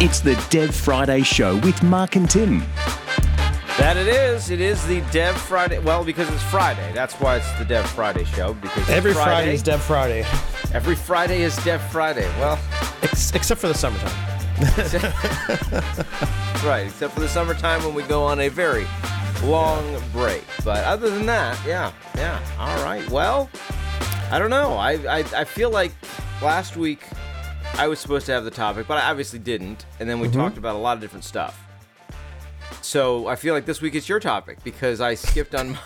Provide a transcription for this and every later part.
It's the Dev Friday Show with Mark and Tim. That it is. It is the Dev Friday. Well, because it's Friday. That's why it's the Dev Friday show. Because Every Friday, Friday is Dev Friday, Every Friday is Dev Friday. Well, ex- except for the summertime. right. Except for the summertime when we go on a very long break. But other than that, yeah, yeah. All right. Well, I don't know. I I, I feel like last week I was supposed to have the topic, but I obviously didn't. And then we Mm-hmm. talked about a lot of different stuff. So I feel like this week it's your topic because I skipped on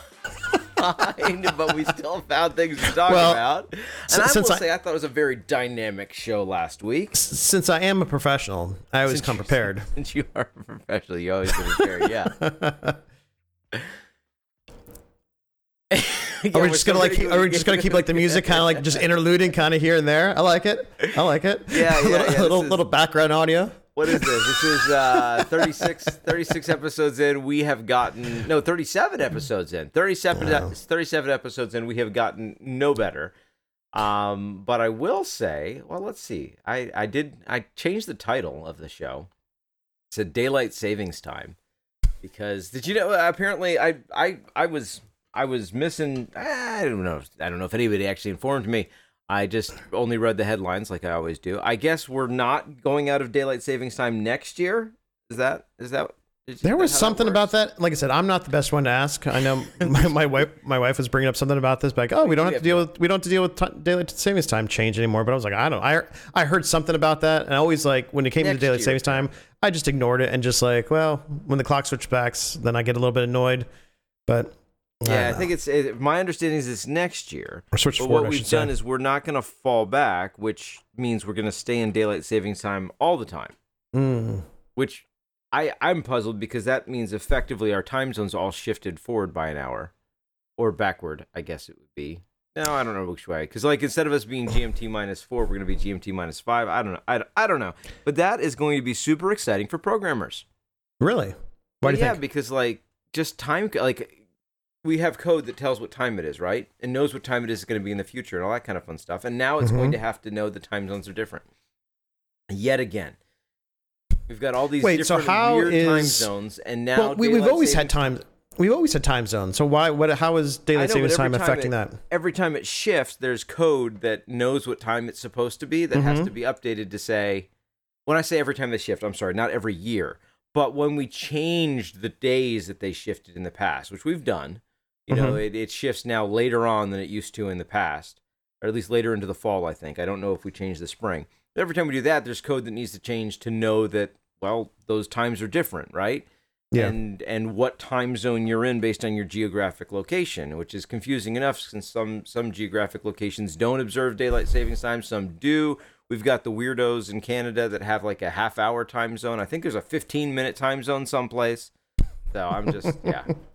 mine, but we still found things to talk Well, about. And s- I since will I- say I thought it was a very dynamic show last week. Since I am a professional, I always come prepared. Since you are a professional, you always come prepared. Yeah. Are we just gonna like? Are we just gonna keep like the music kind of like just interluding kind of here and there? I like it. I like it. Yeah, a yeah, little, yeah, little, is- little background audio. What is this? This is uh, 36, 36 episodes in. We have gotten no 37 episodes in. 37, Wow. 37 episodes in. We have gotten no better. Um, but I will say, well, let's see. I I did I changed the title of the show. Said daylight savings time because did you know? Apparently, I I I was I was missing. Ah, I don't know. I don't know if anybody actually informed me. I just only read the headlines like I always do. I guess we're not going out of daylight savings time next year. Is that is that? Is There that was how that something about that. Like I said, I'm not the best one to ask. I know my, my wife, my wife was bringing up something about this, like, oh, we don't have to deal with, we don't have to deal with t- daylight savings time change anymore. But I was like, I don't. I I heard something about that, and I always like when it came Next to daylight year. savings time, I just ignored it and just like, well, when the clock switch backs, then I get a little bit annoyed. But Yeah, I don't think it's it, my understanding is it's next year. or switch But forward. what we've done say. is we're not going to fall back, which means we're going to stay in daylight savings time all the time. Mm. Which I I'm puzzled because that means effectively our time zones all shifted forward by an hour, or backward. I guess it would be. No, I don't know which way. Because like instead of us being GMT minus four, we're going to be GMT minus five. I don't know. I, I don't know. But that is going to be super exciting for programmers. really. Why do you yeah, think? because like just time, like we have code that tells what time it is, right, and knows what time it is going to be in the future and all that kind of fun stuff. And now it's going Mhm. to have to know the time zones are different. Yet again, we've got all these Wait, so different how weird time zones, and now well, we, we've daylight always had time. We've always had time zones. So why? What? How is daylight know, savings time time affecting it- that? Every time it shifts, there's code that knows what time it's supposed to be that has Mhm. to be updated to say. When I say every time they shift, I'm sorry, not every year, but when we changed the days that they shifted in the past, which we've done, you know, Mhm. it, it shifts now later on than it used to in the past, or at least later into the fall. I think I don't know if we change the spring. But every time we do that, there's code that needs to change to know that well those times are different, right? Yeah. and and what time zone you're in based on your geographic location, which is confusing enough since some some geographic locations don't observe daylight savings time, some do. We've got the weirdos in Canada that have like a half hour time zone. I think there's a 15 minute time zone someplace. So I'm just yeah.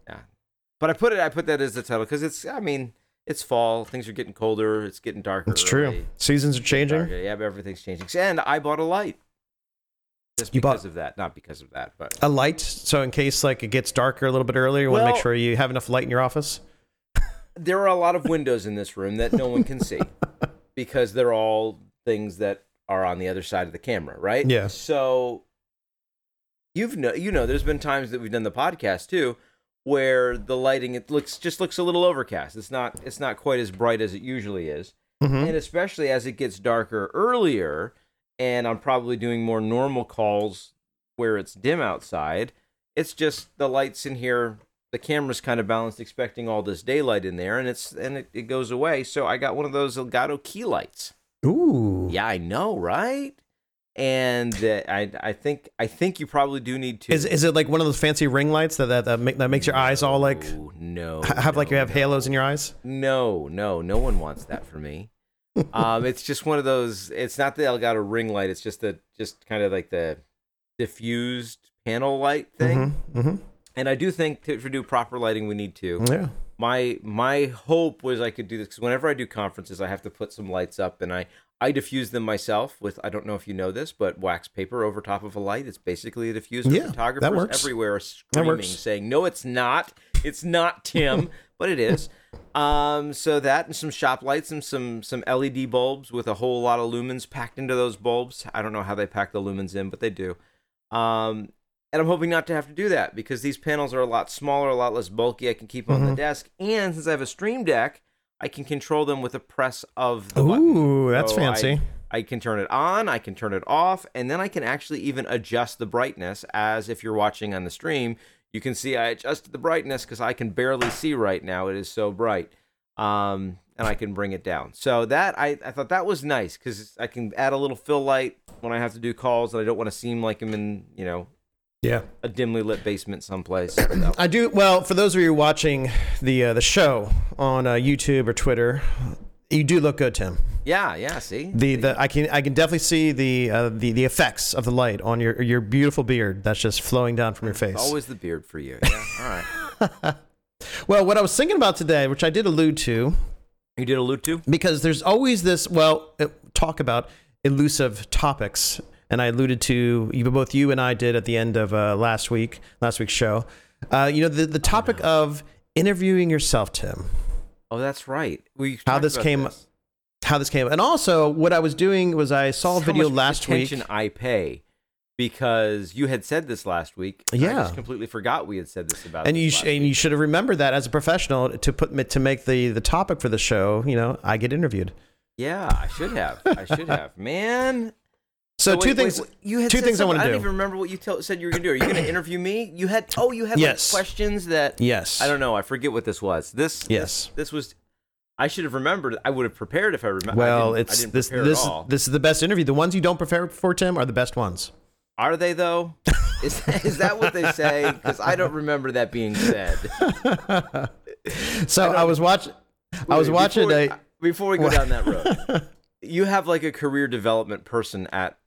But I put it I put that as the title because it's I mean it's fall things are getting colder it's getting darker. It's true. early. Seasons are changing. Darker. Yeah, everything's changing. And I bought a light. Just You bought- because of that, not because of that, but A light, so in case like it gets darker a little bit earlier, you want to make sure you have enough light in your office. there are a lot of windows in this room that no one can see because they're all things that are on the other side of the camera, right? Yeah. So you've know you know there's been times that we've done the podcast too where the lighting it looks just looks a little overcast. It's not it's not quite as bright as it usually is. hmm And especially as it gets darker earlier and I'm probably doing more normal calls where it's dim outside, it's just the lights in here the camera's kind of balanced expecting all this daylight in there and it's and it, it goes away so i got one of those elgato key lights Ooh. yeah i know right and uh, i i think i think you probably do need to Is is it like one of those fancy ring lights that that that, make, that makes your eyes all like no no have like you have no. halos in your eyes? no no no one wants that for me um it's just one of those it's not the elgato ring light it's just the just kind of like the diffused panel light thing hmm and i do think to, to do proper lighting we need to Yeah. my my hope was I could do this because whenever I do conferences, I have to put some lights up, and I I diffuse them myself with I don't know if you know this, but wax paper over top of a light. It's basically a diffuser. Yeah, that Photographers works. everywhere are screaming, saying, "No, it's not. It's not Tim." but it is. Um, so that and some shop lights and some some LED bulbs with a whole lot of lumens packed into those bulbs. I don't know how they pack the lumens in, but they do. Um, and I'm hoping not to have to do that because these panels are a lot smaller, a lot less bulky. I can keep them on the desk, and since I have a Stream Deck, I can control them with a press of the button. Ooh, that's So I- fancy. I can turn it on, I can turn it off, and then I can actually even adjust the brightness as if you're watching on the stream. You can see I adjusted the brightness because I can barely see right now. It is so bright. Um, and I can bring it down. So that I, I thought that was nice because I can add a little fill light when I have to do calls and I don't want to seem like I'm in, you know, yeah. a dimly lit basement someplace. So, I do well for those of you watching the uh, the show on uh, YouTube or Twitter. You do look good, Tim. yeah, yeah, see? The the I can I can definitely see the uh, the the effects of the light on your your beautiful beard that's just flowing down from your face. Always the beard for you. Yeah, all right. Well, what I was thinking about today, which I did allude to, You did allude to? because there's always this well talk about elusive topics and i alluded to you both you and i did at the end of uh, last week last week's show uh, you know the, the topic of interviewing yourself tim Oh, that's right. We How this came- this. how this came and also what i was doing was i saw a video last week attention I pay because you had said this last week. and I Yeah. just completely forgot we had said this about. and this you sh- and week. you should have remembered that as a professional to put to make the the topic for the show you know i get interviewed yeah, I should have. I should have. Man. So, wait, two things wait, you had two things I wanna do. I don't even remember what you tell, said you were going to do. Are you going to interview me? You had. Oh, you had Yes. like questions that. yes I don't know. I forget what this was. This. Yes. This, this was. I should have remembered. I would have prepared if I remember. well I it's I this this this is the best interview the ones you don't prepare for tim are the best ones Are they though? Is, is that what they say? Because I don't remember that being said. So I, was watching. I was watching before, a. before we go down that road. you have like a career development person at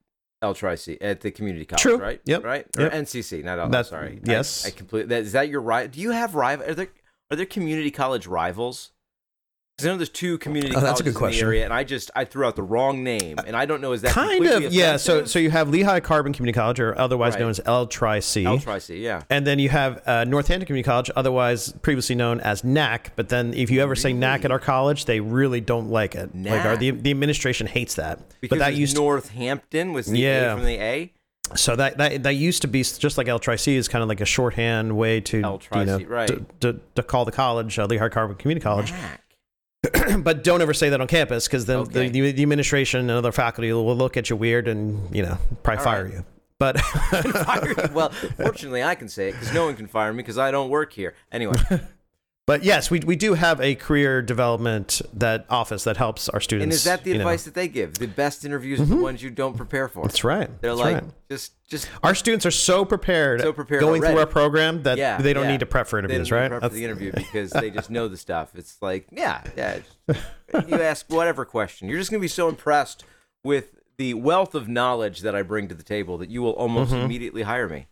El Tri C at the community college, True. right? Yep. Right. Or NCC. Not El. That's- sorry. yes. I, I completely. That, is that your right? Do you have rival? Are there are there community college rivals? Because I know there's two community Oh, colleges that's a good in question. the area, and I just I threw out the wrong name, and I don't know is that Kind of, yeah. So, so you have Lehigh Carbon Community College, or otherwise Right. known as L Tri C, Tri C, yeah. and then you have uh, Northampton Community College, otherwise previously known as NAC. But then, if you ever say NAC at our college, they really don't like it. Like, our, the the administration hates that. Because but that used to, Northampton was the Yeah. A from the A. so that, that that used to be just like L Tri C is kind of like a shorthand way to you know right. to, to, to call the college uh, Lehigh Carbon Community College. Mac. but don't ever say that on campus because then Okay. the, the administration and other faculty will look at you weird and you know probably All fire right. you. But Fire you. well, fortunately, I can say it because no one can fire me because I don't work here. Anyway, but yes, we we do have a career development that office that helps our students. and is that the you know. advice that they give? The best interviews are the ones you don't prepare for. That's right. They're That's like right. just just our students are so prepared, So prepared going through our program that yeah. they don't yeah. need to prep for They don't interviews, right? Prep for That's- the interview because they just know the stuff. It's like yeah, yeah. you ask whatever question, you're just gonna be so impressed with the wealth of knowledge that I bring to the table that you will almost immediately hire me.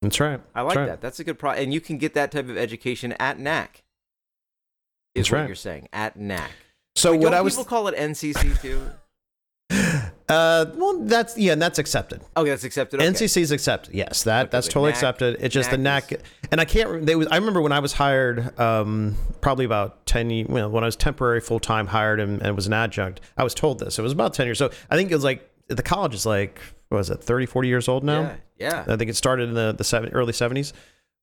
That's right. I Mm-hmm. like That's right. that. That's a good pro, and you can get that type of education at NAC. Is That's what right. you're saying at NAC. So Wait, what I was, people call it NCC too? uh, well, that's yeah, and that's accepted. Okay, that's accepted. Okay. NCC is accepted. Yes, that Okay, that's totally NAC accepted. It's just the NAC NAC, and I can't. They was. I remember when I was hired, um, probably about ten. ye- Well, when I was temporary full time hired and, and was an adjunct, I was told this. It was about ten years. So I think it was like the college is like what was it 30, 40 years old now. Yeah, yeah. I think it started in the the seven, early seventies.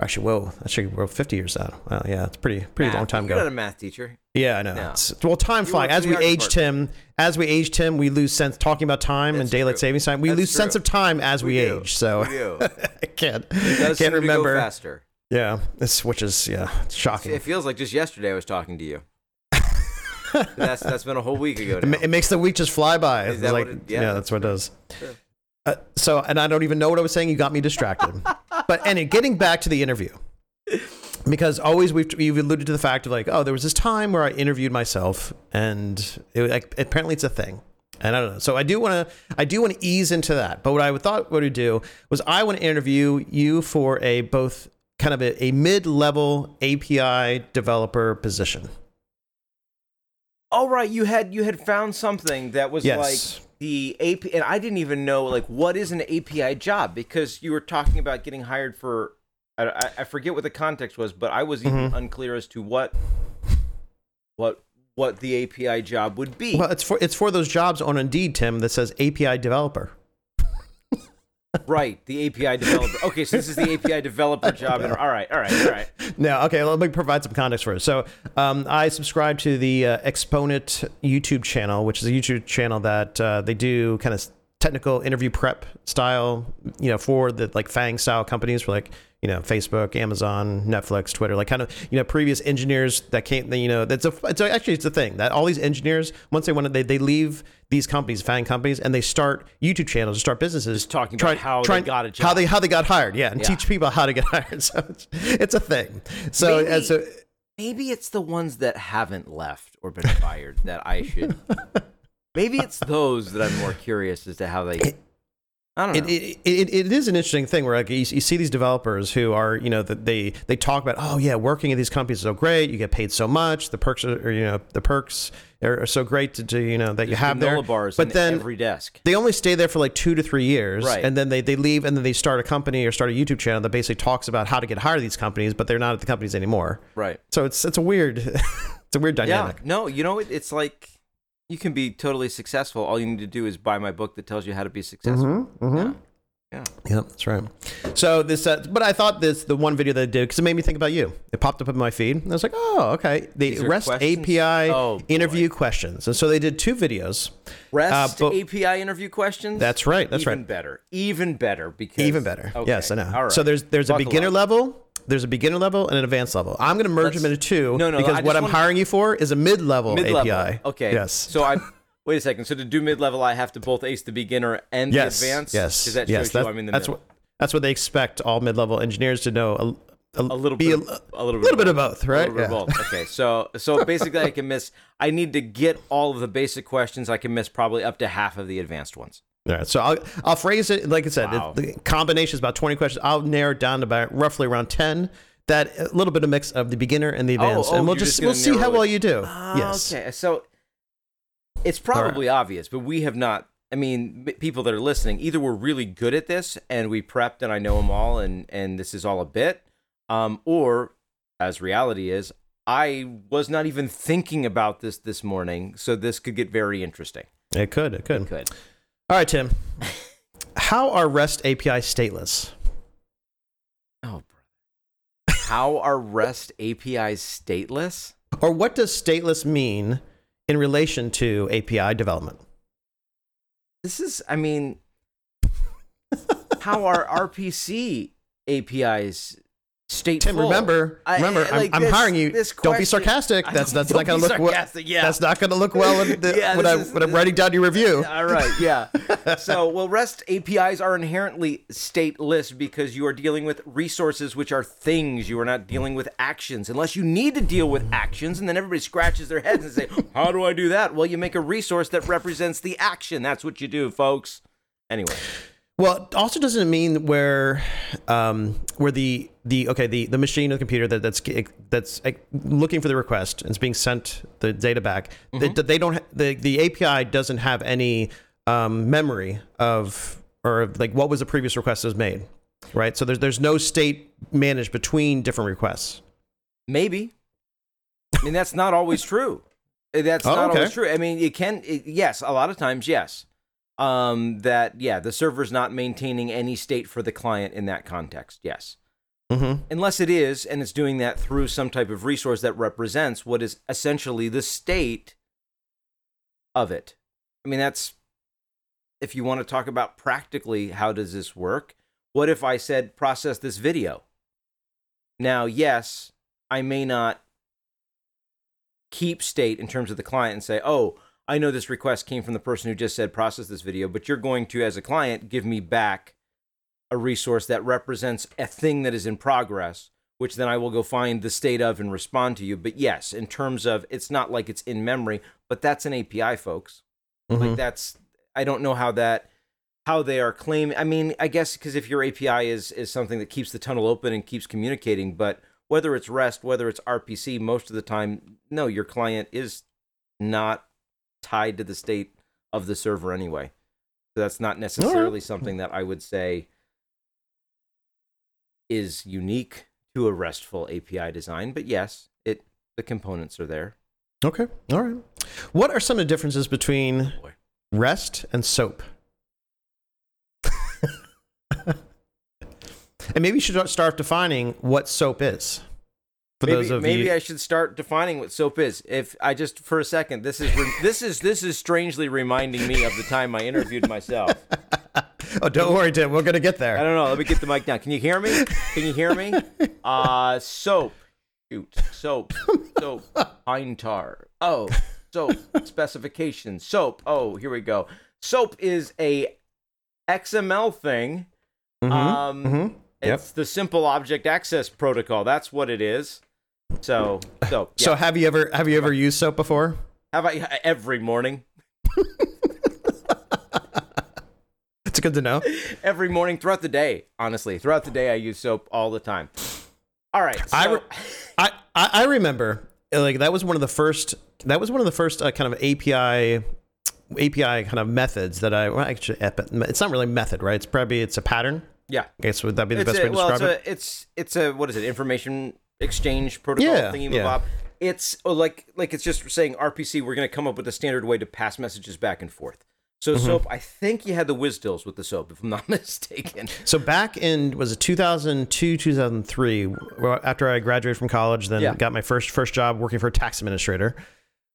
Actually, whoa, actually, we're fifty years out. Wow, yeah, it's pretty pretty long Math. time You're not ago. a math teacher. Yeah, I know. No. Well, time flies. As we aged him, as we aged him, we lose sense. Talking about time and daylight true. savings time, we That's lose sense of time as we, We age. So. I can't It can't remember. faster. Yeah, this which is yeah, it's shocking. It feels like just yesterday I was talking to you. that's that's been a whole week ago It, now. it makes the week just fly by. Is It's like it- yeah, yeah, that's what it does. Sure. Uh, so, and I don't even know what I was saying. You got me distracted. but and getting back to the interview, because always we've we've alluded to the fact of like, oh, there was this time where I interviewed myself, and it, like, apparently it's a thing. And I don't know. So I do want to I do want to ease into that. But what I thought what to do was I want to interview you for a both kind of a, a mid level API developer position. Oh right, you had you had found something that was Yes. like the AP, and I didn't even know like what is an API job because you were talking about getting hired for. I, I- forget what the context was, but I was even Mm-hmm. unclear as to what what what the API job would be. Well, it's for it's for those jobs on Indeed, Tim, that says API developer. Right, the API developer. Okay, so this is the API developer job. And, all right, all right, all right. No, okay. Let me provide some context for it. So, um, I subscribe to the uh, Exponent YouTube channel, which is a YouTube channel that uh, they do kind of technical interview prep style, you know, for the like FAANG style companies for like you know Facebook, Amazon, Netflix, Twitter, like kind of you know previous engineers that came. You know, that's a it's a, actually it's a thing that all these engineers once they want to they they leave these companies, FAANG companies, and they start YouTube channels, to start businesses, Just talking about how they got a job. how they how they got hired, yeah, and Yeah. teach people how to get hired. So it's, it's a thing. So Maybe- and so Maybe it's the ones that haven't left or been fired that I should. Maybe it's those that I'm more curious as to how they. I don't know. it, it, it, it is an interesting thing where like you, you see these developers who are you know that they they talk about oh yeah working at these companies is so great you get paid so much the perks are or, you know the perks are, are so great to, to you know that you have there bars but then every desk. they only stay there for like two to three years Right. and then they, they leave and then they start a company or start a youtube channel that basically talks about how to get hired at these companies but they're not at the companies anymore Right. so it's it's a weird it's a weird dynamic Yeah. No, you know, it, it's like you can be totally successful. All you need to do is buy my book that tells you how to be successful. Mhm. Yeah. Yeah. Yeah, that's right. So this, uh, but I thought this the one video that I did because it made me think about you. It popped up in my feed, and I was like, oh, okay. The REST questions? API Oh, interview questions, and so they did two videos. REST Uh, but- API interview questions. That's right. That's even right. Even better. Even better because Even better. Okay. Yes, I know. All right. So there's there's a beginner up. level. There's a beginner level and an advanced level. I'm going to merge Let's- them into two No, no, because what I'm wanna- hiring you for is a mid-level, mid-level. API. Okay. Yes. So I wait a second. So to do mid-level, I have to both ace the beginner and yes. the advanced. Yes. That yes. shows you That- I'm in the that's middle. what that's what they expect all mid-level engineers to know. A, a little bit, a, a, little bit, little bit of both, right? A little bit of both. Okay, so so basically, I can miss. I need to get all of the basic questions. I can miss probably up to half of the advanced ones. All right, so I'll I'll phrase it like I said. Wow. The, the combination is about twenty questions. I'll narrow it down to about roughly around ten. That a little bit of mix of the beginner and the advanced, oh, and we'll just, just we'll see how well you do. Ah, yes. Okay, so it's probably obvious, but we have not. I mean, people that are listening, either we're really good at this and we prepped and I know them all, and and this is all a bit, um, or as reality is, I was not even thinking about this this morning, so this could get very interesting. It could. It could. It could. All right, Tim. How are REST API stateless? Oh, brother. How are REST APIs stateless? Or what does stateless mean in relation to API development? This is, I mean, how are RPC APIs stateful? Tim, remember, I- remember, like I'm, I'm hiring you. this Don't be sarcastic. That's that's not gonna look well. yeah. That's not going to look well in the, Yeah, when, I, is- when I'm writing down your review. All right, yeah. so, well, REST APIs are inherently stateless because you are dealing with resources, which are things. You are not dealing with actions, unless you need to deal with actions, and then everybody scratches their heads and say, "How do I do that?" Well, you make a resource that represents the action. That's what you do, folks. Anyway, Well, it also doesn't mean where, um, where the the okay the the machine or the computer that that's that's looking for the request and it's being sent the data back. They, they don't ha- the the API doesn't have any um, memory of or like what was the previous request that was made, right? So there's there's no state managed between different requests. maybe. I mean, that's not always true. That's Oh, not okay. always true. I mean, it can. It, yes, a lot of times, yes. Um, that yeah, the server's not maintaining any state for the client in that context. Yes. Mm-hmm. unless it is and it's doing that through some type of resource that represents what is essentially the state of it i mean that's if you want to talk about practically how does this work what if i said process this video now yes i may not keep state in terms of the client and say oh i know this request came from the person who just said process this video but you're going to as a client give me back a resource that represents a thing that is in progress, which then I will go find the state of and respond to you. But yes, in terms of it's not like it's in memory, but that's an API, folks. Mm-hmm. Like that's I don't know how that how they are claiming. I mean, I guess because if your API is is something that keeps the tunnel open and keeps communicating, but whether it's REST, whether it's RPC, most of the time, no, your client is not tied to the state of the server anyway. So that's not oh, necessarily something that I would say is unique to a RESTful API design, but yes, it the components are there. Okay. All right. What are some of the differences between oh, Boy. REST and SOAP? And maybe you should start defining what soap is. For maybe those of maybe you, I should start defining what soap is. If I just for a second, this is re- this is this is strangely reminding me of the time I interviewed myself. oh, don't worry, Tim. We're gonna get there. I don't know. Let me get the mic down. Can you hear me? Can you hear me? Uh, soap. Shoot. Soap. Soap. Pine tar. Oh, soap. Specification. Soap. Oh, here we go. Soap is a XML thing. Mhm, Um, mhm. Yep. it's the simple object access protocol. That's what it is. So, so, yeah. So have you ever have you ever used soap before? Have I every morning? It's good to know. Every morning throughout the day. Honestly, throughout the day, I use soap all the time. All right. So, I re- I, I remember like that was one of the first that was one of the first uh, kind of API API kind of methods that I well, actually it's not really method right it's probably it's a pattern yeah. I guess would that be the It's best a, way to well, describe it's it a, it's it's a what is it? Information exchange protocol Yeah, thingy yeah. bob. It's oh, like like it's just saying RPC. We're going to come up with a standard way to pass messages back and forth. So Mm-hmm. soap. I think you had the WSDLs with the soap, if I'm not mistaken. so back in was it 2002 2003 after I graduated from college then Yeah. got my first first job working for a tax administrator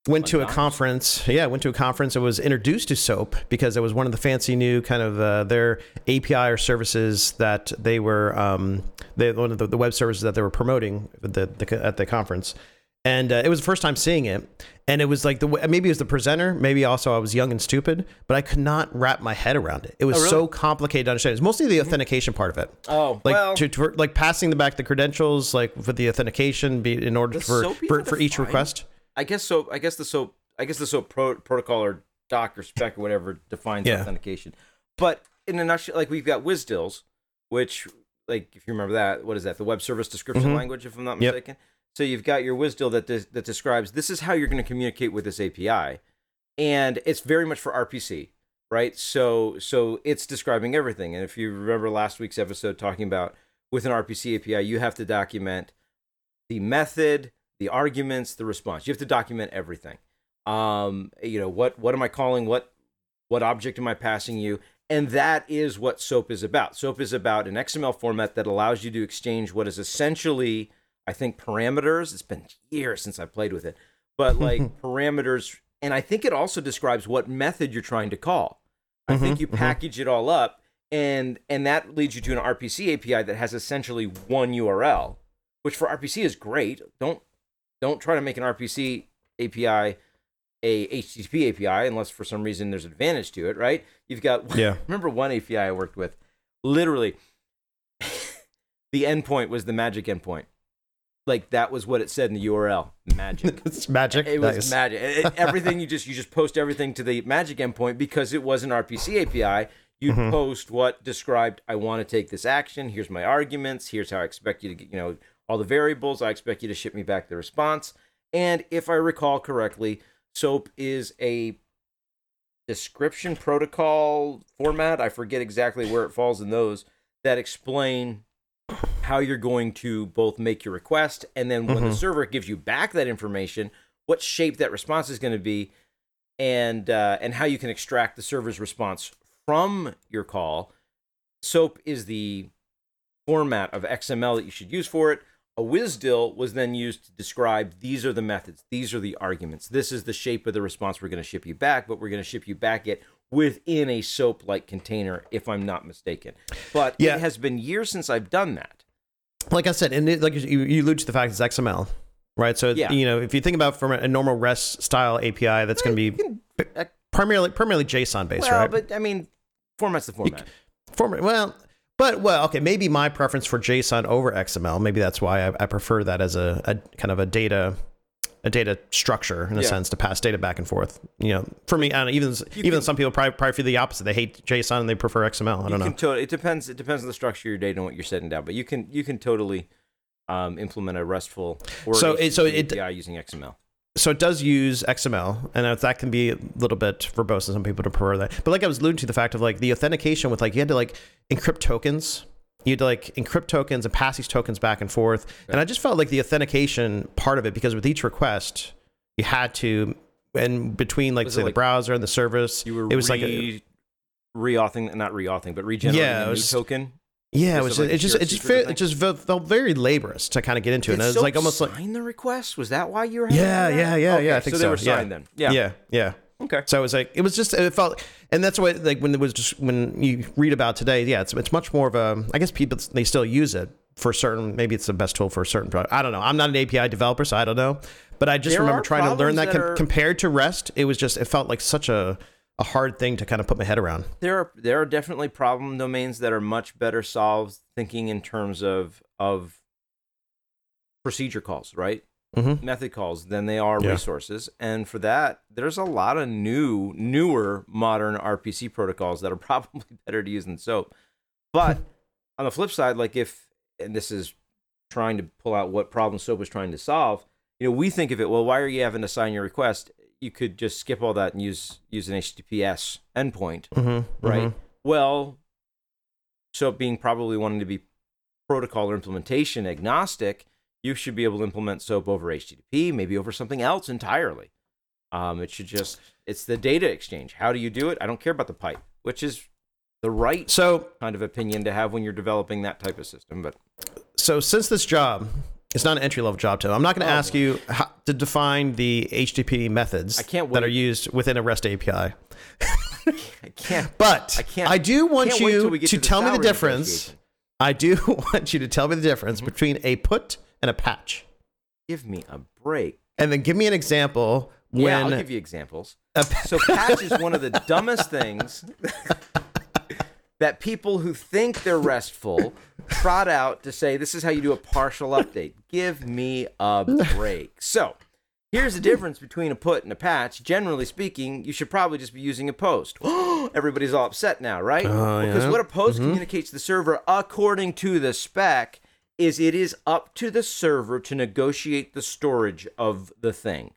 went to a conference. Yeah went to a conference. And was introduced to soap because it was one of the fancy new kind of uh, their api or services that they were um they one of the, the web services that they were promoting at the, the at the conference. And uh, it was the first time seeing it. And it was like the maybe it was the presenter. Maybe also i was young and stupid but i could not wrap my head around it. It was Oh, really? so complicated to understand. It's mostly the authentication part of it. Oh, like well, to, to like passing the back the credentials like for the authentication be in order for for, for each request I guess so. I guess the soap. I guess the soap pro- protocol or doc or spec or whatever defines Yeah. authentication. But in a nutshell, like we've got WSDLs, which, like, if you remember that, what is that? The web service description Mhm. language, if I'm not Yep. mistaken. So you've got your WSDL that des- that describes this is how you're going to communicate with this API, and it's very much for RPC, right? So so it's describing everything. And if you remember last week's episode talking about with an RPC API, you have to document the method, the arguments, the response. You have to document everything. Um, you know, what what am I calling? What what object am I passing you? And that is what SOAP is about. SOAP is about an XML format that allows you to exchange what is essentially, I think, parameters. It's been years since I played with it, but like parameters. And I think it also describes what method you're trying to call. I think Mhm, you mhm. package it all up, and and that leads you to an RPC API that has essentially one URL, which for RPC is great. Don't don't try to make an RPC API a HTTP API unless for some reason there's advantage to it, right? You've got Yeah. remember one API I worked with, literally the endpoint was the magic endpoint. Like that was what it said in the URL. Magic. it's magic It was Nice. magic. It- it- everything you just you just post everything to the magic endpoint because it was an RPC API. You'd Mhm. post what described I want to take this action. Here's my arguments. Here's how I expect you to get, you know, all the variables. I expect you to ship me back the response. And if I recall correctly, SOAP is a description protocol format. I forget exactly where it falls in those that explain how you're going to both make your request and then when the Mhm. server gives you back that information, what shape that response is going to be, and uh, and how you can extract the server's response from your call. SOAP is the format of XML that you should use for it. A WSDL was then used to describe these are the methods, these are the arguments, this is the shape of the response we're going to ship you back, but we're going to ship you back it within a SOAP like container, if I'm not mistaken. But Yeah. it has been years since I've done that. like I said, and it, like you, you allude to the fact it's XML, right? So Yeah. you know, if you think about from a, normal REST style API, that's going to be can- uh, primarily primarily JSON based, well, right? but I mean, format's the format. Format well, but well, okay, maybe my preference for JSON over XML. Maybe that's why I, I prefer that as a, a kind of a data a data structure in a Yeah. sense to pass data back and forth. You know, for me, I don't know, even You even can- some people probably, probably feel the opposite. They hate JSON and they prefer XML. I don't know. can to- it depends. It depends on the structure of your data and what you're setting down. But you can you can totally um, implement a RESTful or So it- so it- API using XML. So it does use XML, and that can be a little bit verbose, and some people don't prefer that. But like I was alluding to the fact of like the authentication with like you had to like encrypt tokens. You had to like encrypt tokens and pass these tokens back and forth. And I just felt like the authentication part of it, because with each request, you had to, and between like say like- the browser and the service, You were it was like a, re- re-authing, not re-authing, but regenerating Yeah, a new was- token. Yeah, it was of, like, it just it just fe- it just felt, felt very laborious to kind of get into, it. And it's Soap like almost like sign the request. Was that why you were? yeah, yeah, yeah, Okay, yeah. I think so so. they were yeah. signed then. Yeah. yeah, yeah. Okay. So it was like it was just it felt, and that's what like when it was just when you read about today. Yeah, it's it's much more of a. I guess people they still use it for certain. Maybe it's the best tool for a certain product. I don't know. I'm not an API developer, so I don't know. But I just There remember trying to learn that, that com- are- compared to REST, it was just it felt like such a a hard thing to kind of put my head around. There are there are definitely problem domains that are much better solved thinking in terms of of procedure calls, right? Mm-hmm. Method calls than they are Yeah. resources. And for that, there's a lot of new, newer modern RPC protocols that are probably better to use than SOAP. But on the flip side, like if and this is trying to pull out what problem SOAP was trying to solve, you know, we think of it, well, why are you having to sign your request? You could just skip all that and use use an HTTPS endpoint Mm-hmm. right? Well, so being probably wanting to be protocol or implementation agnostic, you should be able to implement SOAP over HTTP, maybe over something else entirely. Um, it should just, it's the data exchange. How do you do it? I don't care about the pipe, which is the right So kind of opinion to have when you're developing that type of system. But so since this job it's not an entry level job, Tim, I'm not going to Oh, ask you how to define the HTTP methods that are used within a REST API. I can't. But I can't- I do want can't you to, to tell me the difference. I do want you to tell me the difference Mm-hmm. between a put and a patch. Give me a break. And then give me an example when yeah, I'll give you examples. pa- So patch is one of the dumbest things that people who think they're restful trot out to say this is how you do a partial update. Give me a break. So here's the difference between a put and a patch. Generally speaking, you should probably just be using a post. Everybody's all upset now, right? Oh, because yeah. what a post mm-hmm. communicates to the server according to the spec is it is up to the server to negotiate the storage of the thing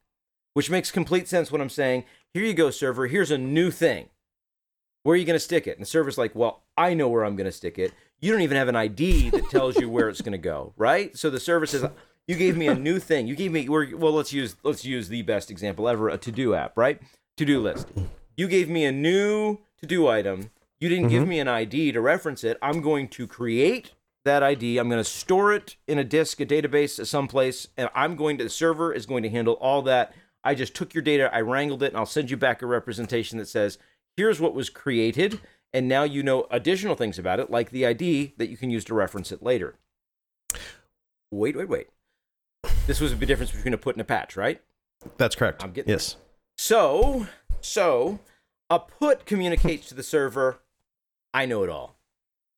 which makes complete sense what I'm saying, here you go, server, here's a new thing. Where are you going to stick it? And the server's like, well, I know where I'm going to stick it. You don't even have an ID that tells you where it's going to go, right? So the server says, you gave me a new thing. You gave me, well, let's use, let's use the best example ever, a to-do app, right? To-do list. You gave me a new to-do item. You didn't give mm-hmm. me an ID to reference it. I'm going to create that ID. I'm going to store it in a disk, a database, uh, someplace, and I'm going to the server is going to handle all that. I just took your data, I wrangled it, and I'll send you back a representation that says, here's what was created, and now you know additional things about it, like the ID that you can use to reference it later. Wait, wait, wait. This was the difference between a put and a patch, right? that's correct. I'm getting yes. So, so a put communicates to the server, I know it all.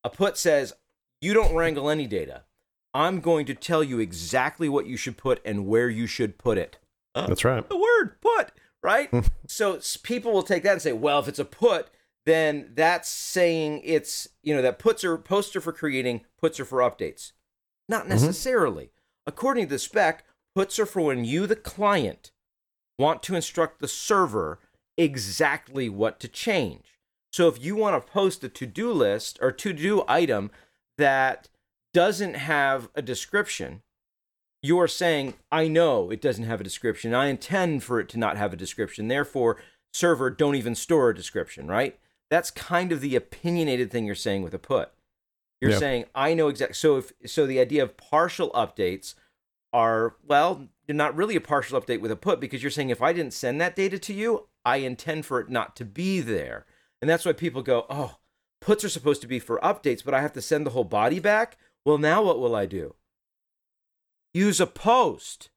A put says, you don't wrangle any data. I'm going to tell you exactly what you should put and where you should put it. That's right. The word put, right? so people will take that and say, well, if it's a put, then that's saying it's, you know, that puts are poster for creating, puts are for updates. Not mm-hmm. necessarily. According to the spec, puts are for when you, the client, want to instruct the server exactly what to change. So if you want to post a to do list or to do item that doesn't have a description, you are saying, I know it doesn't have a description. I intend for it to not have a description. Therefore, server, don't even store a description, right? That's kind of the opinionated thing you're saying with a put. You're Yeah. saying, I know exactly. So if so, the idea of partial updates are well, you're not really a partial update with a put because you're saying if I didn't send that data to you, I intend for it not to be there. And that's why people go, oh, puts are supposed to be for updates, but I have to send the whole body back. Well, now what will I do? Use a post.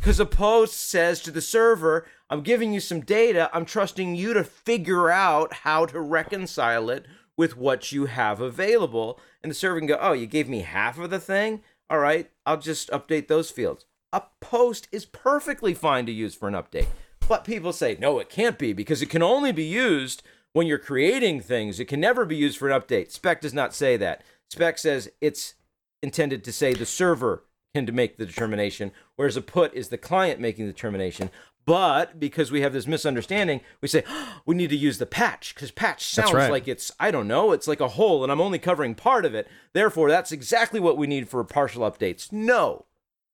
Because a post says to the server, I'm giving you some data. I'm trusting you to figure out how to reconcile it with what you have available. And the server can go, Oh, you gave me half of the thing? All right, I'll just update those fields. A post is perfectly fine to use for an update. But people say, No, it can't be because it can only be used when you're creating things. It can never be used for an update. Spec does not say that. Spec says it's intended to say the server can to make the determination, whereas a put is the client making the determination. But because we have this misunderstanding, we say "Oh, we need to use the patch because patch sounds right. like it's I don't know, it's like a whole, and I'm only covering part of it. Therefore, that's exactly what we need for partial updates. No,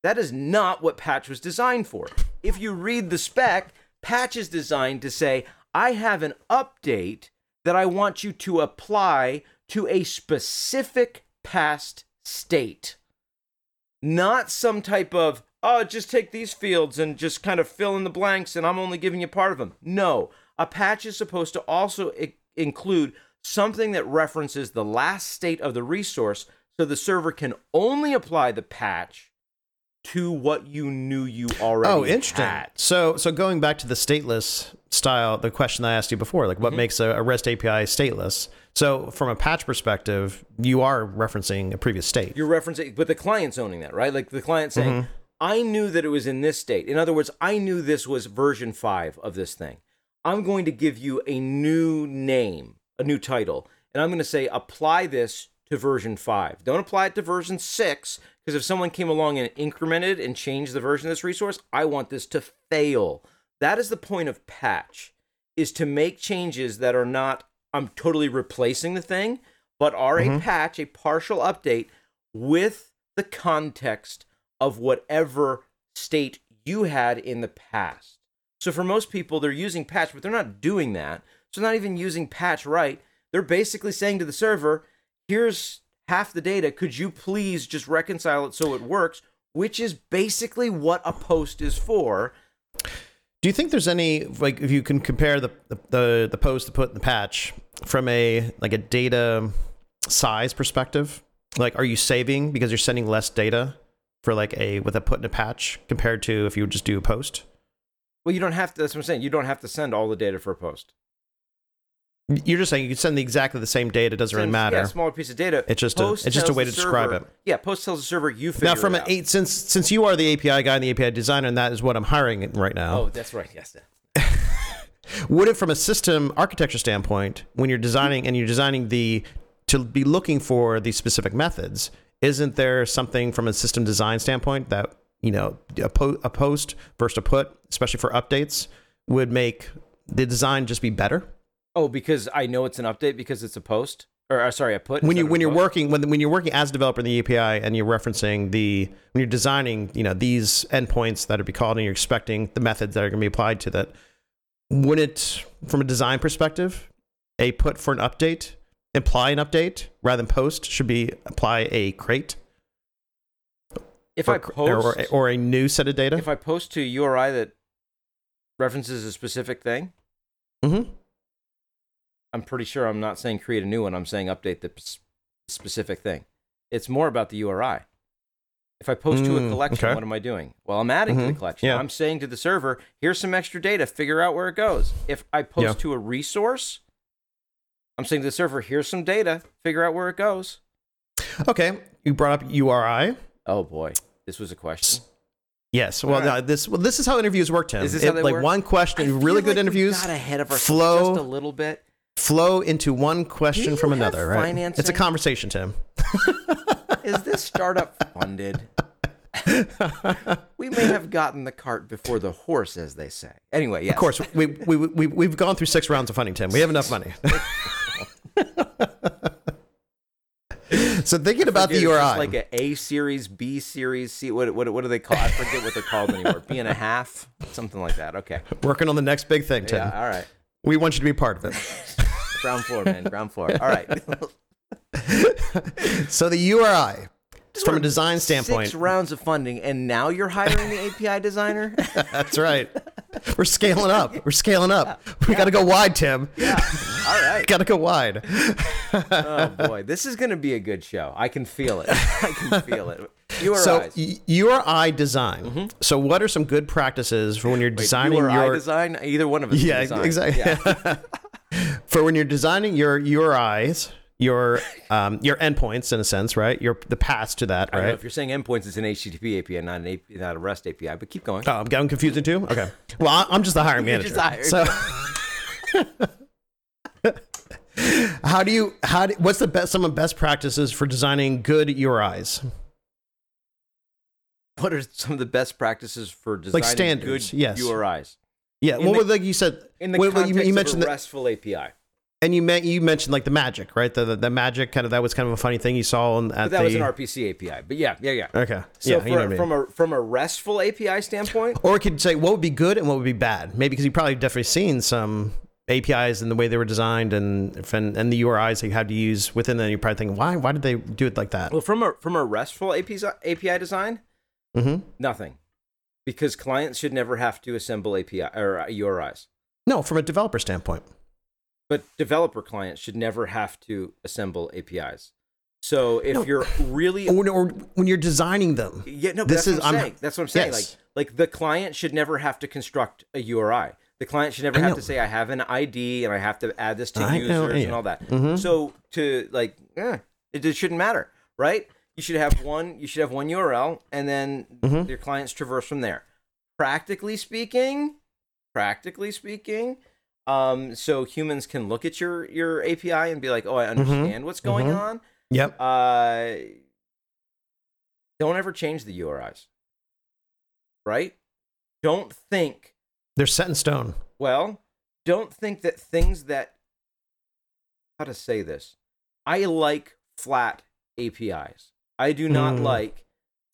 that is not what patch was designed for. If you read the spec, patch is designed to say, I have an update that I want you to apply to a specific past state. Not some type of, oh, just take these fields and just kind of fill in the blanks and I'm only giving you part of them. No, a patch is supposed to also I- include something that references the last state of the resource so the server can only apply the patch to what you knew you already Oh, interesting. had. So, so going back to the stateless style, the question I asked you before, like what Mm-hmm. makes a, a REST API stateless? So, from a patch perspective, you are referencing a previous state. You're referencing, but the client's owning that, right? Like the client saying, Mm-hmm. I knew that it was in this state. In other words, I knew this was version five of this thing. I'm going to give you a new name, a new title, and I'm going to say, apply this to version five. Don't apply it to version six, because if someone came along and incremented and changed the version of this resource, I want this to fail. That is the point of patch, is to make changes that are not, I'm totally replacing the thing, but are a mm-hmm. patch, a partial update with the context of whatever state you had in the past. So for most people, they're using patch, but they're not doing that. So they're not even using patch right. They're basically saying to the server, here's half the data. Could you please just reconcile it so it works? Which is basically what a post is for. Do you think there's any like if you can compare the the the, the post, to put, in the patch from a like a data size perspective? Like, are you saving because you're sending less data for like a with a put in a patch compared to if you would just do a post? Well, you don't have to, that's what I'm saying. You don't have to send all the data for a post. You're just saying you can send the exactly the same data. It doesn't really matter. Yeah, a smaller piece of data. It's just a- it's just a way to describe server- it. Yeah, post tells the server you figure now, from an eight since since you are the API guy and the API designer, and that is what I'm hiring right now. Oh, that's right. Yes. would it from a system architecture standpoint when you're designing and you're designing the to be looking for these specific methods isn't there something from a system design standpoint that you know a, po- a post versus a put especially for updates would make the design just be better Oh, because I know it's an update because it's a post or uh, sorry, a put. when you when you're post? working when when you're working as a developer in the API and you're referencing the when you're designing you know these endpoints that are be called and you're expecting the methods that are going to be applied to that would it from a design perspective a put for an update imply an update rather than post should be apply a crate If or, I post or, or a new set of data if I post to URI that references a specific thing, mm-hmm. I'm pretty sure I'm not saying create a new one. I'm saying update the s- specific thing. It's more about the URI. If I post to a Mm, collection, okay. what am I doing? Well, I'm adding to the Mhm, collection. yeah. I'm saying to the server, here's some extra data. Figure out where it goes. If I post Yeah. to a resource, I'm saying to the server, here's some data. Figure out where it goes. okay you brought up URI Oh boy, this was a question. yes well right. no, this well this is how interviews work Tim Is this how they like work? one question really like good we interviews got ahead of ourselves flow just a little bit. Flow into one question from another, right? It's a conversation, Tim. Is this startup funded? we may have gotten the cart before the horse, as they say. Anyway, yes. Of course, we, we, we, we've gone through six rounds of funding, Tim. We have enough money. so thinking about the Forget, it's URI. like a A series, B series, C. What, what, what do they call? I forget what they're called anymore. B and a half, something like that. Okay. working on the next big thing, Tim. Yeah. All right. We want you to be part of it. Ground floor, man. Ground floor. All right. So the URI, just from a design standpoint, Six rounds of funding, and now you're hiring the API designer. that's right. We're scaling up. We're scaling up. We got to go wide, Tim. yeah. All right. Got to go wide. Oh boy, this is going to be a good show. I can feel it. I can feel it. URIs. So URI design. So what are some good practices for when you're Mm-hmm. Wait, designing URI your design? Either one of us. Yeah, exactly. Yeah. For when you're designing your URIs, your um, your endpoints in a sense, right? Your the paths to that, I don't know right? if you're saying endpoints, it's an HTTP API, not an AP, not a REST API. But keep going. Oh, I'm getting confusing too. Okay. Well, I'm just the hiring You're manager. just hired. So, how do you how do, what's the best some of the best practices for designing good URIs? what are some of the best practices for designing standards, good yes. URIs Yeah. The- would like you said? in the context you, you mentioned of a the, RESTful API? and you meant you mentioned like the magic, right? The, the the magic kind of that was kind of a funny thing you saw on, at But that the was an RPC API. But yeah, yeah, yeah. okay. So yeah, for, you know I mean. from a from a RESTful API standpoint, Or it could say what would be good and what would be bad. Maybe because you've probably definitely seen some APIs and the way they were designed and and, and the URIs that you had to use within them, you're probably thinking, why why did they do it like that? Well, from a from a RESTful API API design, hmm nothing, because clients should never have to assemble API or URIs. No, from a developer standpoint. but developer clients should never have to assemble APIs. So if No. you're really Or, or when you're designing them. yeah, no, This is- I'm, I'm- saying. That's what I'm saying. Yes. Like like the client should never have to construct a URI. The client should never I have know. to say I have an ID and I have to add this to I users know, and all that. Mhm. So to like, eh, it just shouldn't matter, right? You should have one. You should have one URL, and then Mhm. your clients traverse from there. Practically speaking, practically speaking, um, so humans can look at your your API and be like, "Oh, I understand what's going Mhm. on." Yep. Uh, don't ever change the URIs, right? Don't think They're set in stone. well, don't think that things that how to say this. I like flat APIs. I do not Mm. like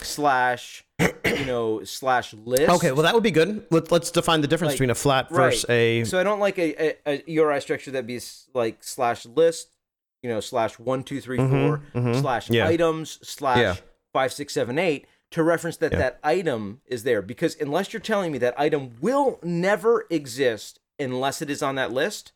slash, you know, slash list. Okay, well that would be good. Let, let's define the difference Like, between a flat right. versus a. So I don't like a, a, a URI structure that be like slash list, you know, slash one two three four Mhm, mhm. slash Yeah. items slash Yeah. five six seven eight to reference that Yeah. that item is there because unless you're telling me that item will never exist unless it is on that list,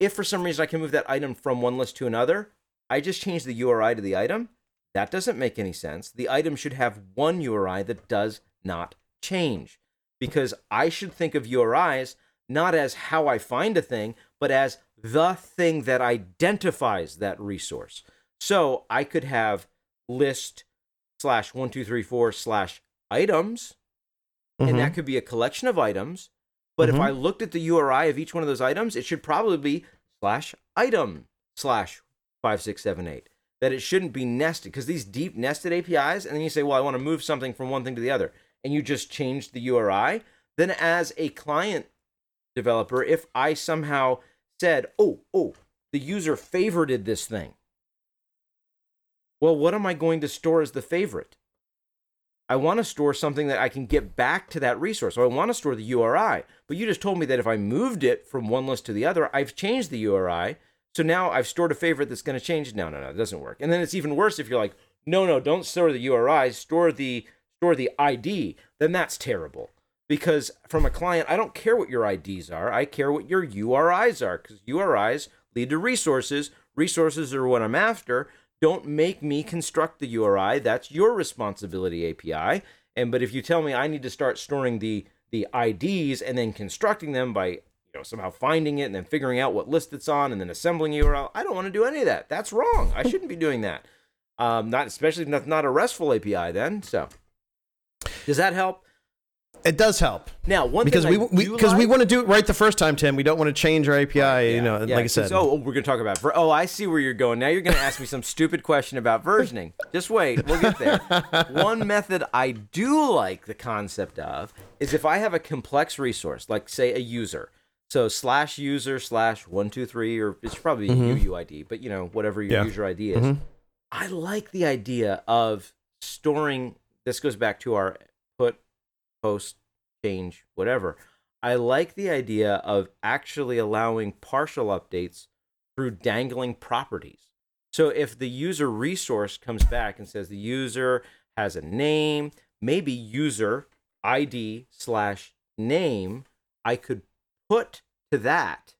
if for some reason I can move that item from one list to another, I just change the URI to the item. That doesn't make any sense. The item should have one URI that does not change because I should think of URIs not as how I find a thing, but as the thing that identifies that resource. So I could have list slash one, two, three, four slash items, and Mhm. that could be a collection of items. But if Mhm. I looked at the URI of each one of those items, it should probably be slash item slash five, six, seven, eight. That it shouldn't be nested because these deep nested APIs, and then you say, well, I want to move something from one thing to the other, and you just change the URI. Then, as a client developer, if I somehow said, oh, oh, the user favorited this thing, well, what am I going to store as the favorite? I want to store something that I can get back to that resource. So I want to store the URI. But you just told me that if I moved it from one list to the other, I've changed the URI. So now I've stored a favorite that's going to change. No, no, no, it doesn't work. And then it's even worse if you're like, no, no, don't store the URI, store the store the ID. Then that's terrible. Because from a client, I don't care what your IDs are. I care what your URIs are because URIs lead to resources. Resources are what I'm after. Don't make me construct the URI. That's your responsibility, API. And but if you tell me I need to start storing the the IDs and then constructing them by you know somehow finding it and then figuring out what list it's on and then assembling URL, I don't want to do any of that. That's wrong. I shouldn't be doing that. Um, not especially not not a RESTful API. Then so does that help? It does help Now one because we I we do because we want to do it right the first time, Tim. We don't want to change our API. you know, Yeah, like I said. Oh, oh, we're gonna talk about. Ver- oh, I see where you're going. Now you're gonna ask me some stupid question about versioning. Just wait, we'll get there. One method I do like the concept of is if I have a complex resource, like say a user. So slash user slash one two three, or it's probably UUID, but you know whatever your Yeah. user ID is. Mhm. I like the idea of storing. This goes back to our put, post, change, whatever. I like the idea of actually allowing partial updates through dangling properties. So if the user resource comes back and says the user has a name, maybe user ID slash name, I could put to that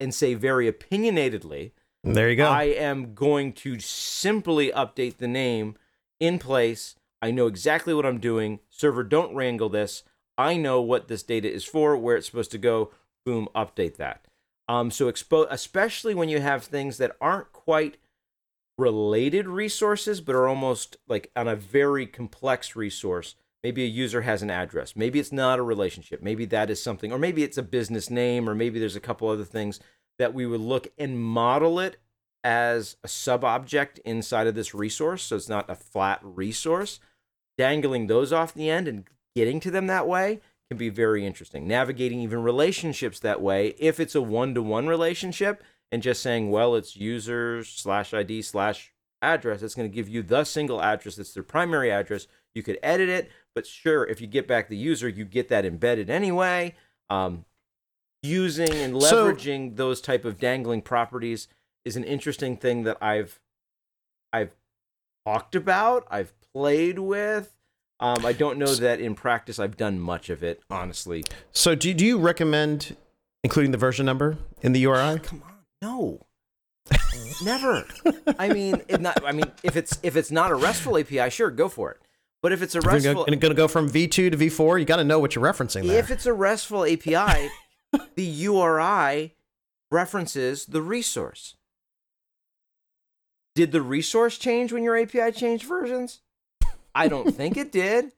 and say very opinionatedly, there you go. I am going to simply update the name in place. I know exactly what I'm doing. Server, don't wrangle this. I know what this data is for, where it's supposed to go. Boom, update that. Um, so expo- especially when you have things that aren't quite related resources, but are almost like on a very complex resource. Maybe a user has an address. Maybe it's not a relationship. Maybe that is something, or maybe it's a business name, or maybe there's a couple other things that we would look and model it as a sub object inside of this resource. So it's not a flat resource. Dangling those off the end and getting to them that way can be very interesting. Navigating even relationships that way, if it's a one to one relationship, and just saying, well, it's user slash ID slash address, it's going to give you the single address that's their primary address. You could edit it, but sure, if you get back the user, you get that embedded anyway. Um, using and So- leveraging those type of dangling properties is an interesting thing that I've I've talked about, I've played with. Um, I don't know that in practice I've done much of it, honestly. So do, do you recommend including the version number in the URI? Come on, no, never. I mean, not, I mean, if it's if it's not a RESTful API, sure, go for it. But if it's a RESTful, going to go from V2 to V4, you got to know what you're referencing there. if it's a RESTful API, the URI references the resource. Did the resource change when your API changed versions? I don't think it did.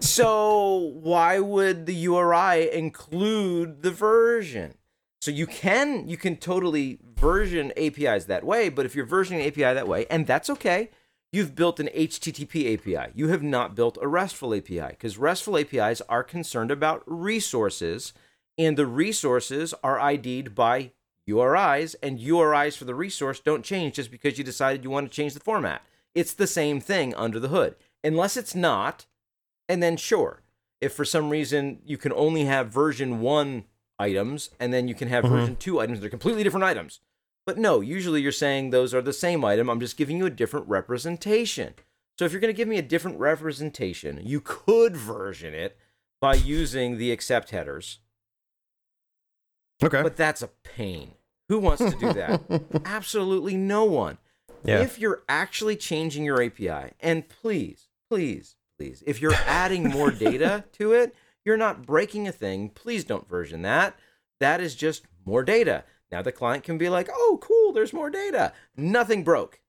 So why would the URI include the version? So you can you can totally version APIs that way, but if you're versioning API that way, and that's okay, you've built an HTTP API. You have not built a RESTful API because RESTful APIs are concerned about resources, and the resources are ID'd by URIs, and URIs for the resource don't change just because you decided you want to change the format. It's the same thing under the hood. Unless it's not, and then sure, if for some reason you can only have version one items and then you can have Mhm. version two items, they're completely different items. But no, usually you're saying those are the same item. I'm just giving you a different representation. So if you're going to give me a different representation, you could version it by using the accept headers, okay. but that's a pain. Who wants to do that? Absolutely no one. Yeah. If you're actually changing your API, and please, please, please, if you're adding more data to it, you're not breaking a thing. Please don't version that. That is just more data. Now the client can be like, oh, cool, there's more data. Nothing broke.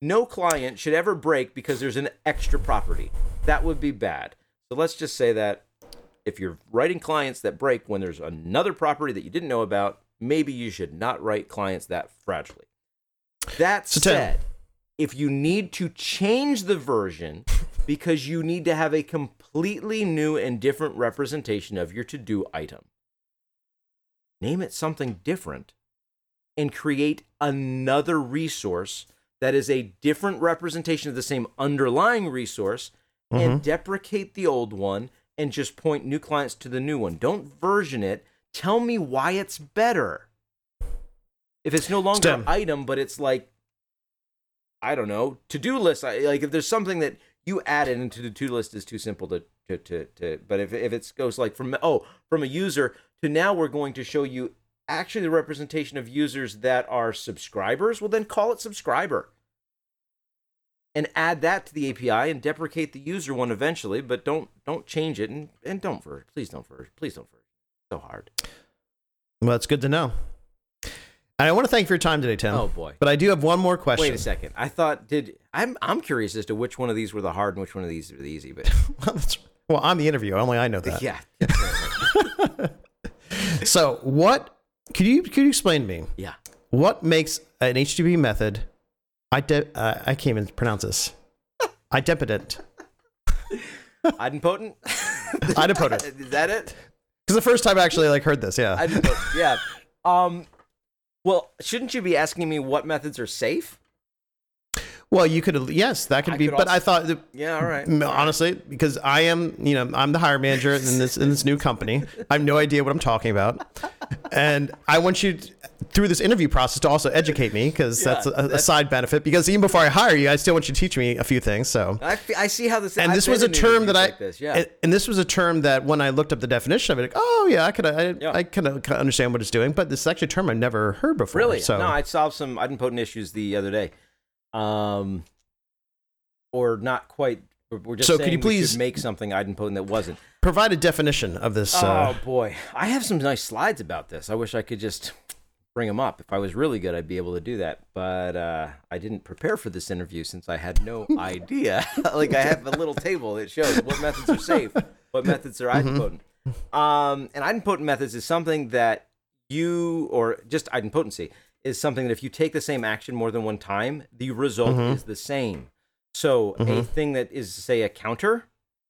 No client should ever break because there's an extra property. That would be bad. So let's just say that if you're writing clients that break when there's another property that you didn't know about, maybe you should not write clients that fragilely. That So, said, if you need to change the version because you need to have a completely new and different representation of your to do item, name it something different and create another resource that is a different representation of the same underlying resource and mm-hmm. deprecate the old one and just point new clients to the new one. Don't version it. Tell me why it's better. If it's no longer Stem. an item, but it's like, I don't know, to do list. Like if there's something that you added into the to do list is too simple to, to, to, to but if, if it goes like from, oh, from a user to now we're going to show you actually the representation of users that are subscribers, well, then call it subscriber and add that to the API and deprecate the user one eventually, but don't don't change it and, and don't ver please don't ver please don't ver so hard. well, it's good to know. And I want to thank you for your time today, Tim. Oh boy. But I do have one more question. Wait a second. I thought did I'm I'm curious as to which one of these were the hard and which one of these were the easy, but well, that's, well, I'm the interviewer. Only I know that. yeah. So, what could you could you explain to me Yeah. what makes an HTTP method? I de- uh, I can't even pronounce this. Idempotent. Idempotent? Idempotent. Is that it? Because the first time I actually like heard this, yeah. Idempotent. Yeah. Um well, shouldn't you be asking me what methods are safe? Well, you could yes, that could I be. could but also- I thought that, Yeah, all right. Honestly because I am you know I'm the hire manager in this in this new company. I have no idea what I'm talking about, and I want you to, through this interview process to also educate me because Yeah, that's a, a that's- side benefit. Because even before I hire you, I still want you to teach me a few things. So. I, I see how this And I've this was a term that I, like this, yeah. and, this was a term that when I looked up the definition of it, like, oh yeah, I could, I, Yeah. I kind of understand what it's doing, but this is actually a term I've never heard before. Really? So No, I solved some I didn't idempotent issues the other day. Um, or not quite. We're- just So could you please- make something idempotent that wasn't. provide a definition of this. oh Uh, boy, I have some nice slides about this. I wish I could just bring them up. If I was really good, I'd be able to do that. But uh, I didn't prepare for this interview since I had no idea. like I have a little table that shows what methods are safe, what methods are idempotent. Um, and idempotent methods is something that you, or just idempotency, is something that if you take the same action more than one time, the result mm-hmm. is the same. So a mm-hmm. thing that is, say, a counter,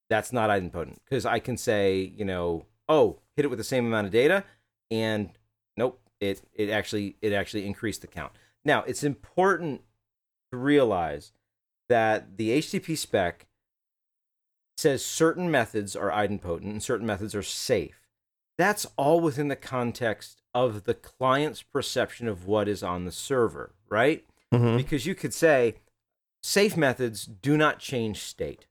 that's not idempotent because I can say, you know, oh, hit it with the same amount of data, and nope, it it actually it actually increased the count. Now it's important to realize that the HTTP spec says certain methods are idempotent and certain methods are safe. That's all within the context of the client's perception of what is on the server, right? Mhm. Because you could say safe methods do not change state.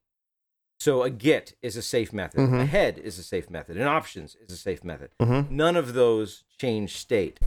So a get is a safe method, a Mhm. head is a safe method, and options is a safe method. Mhm. None of those change state,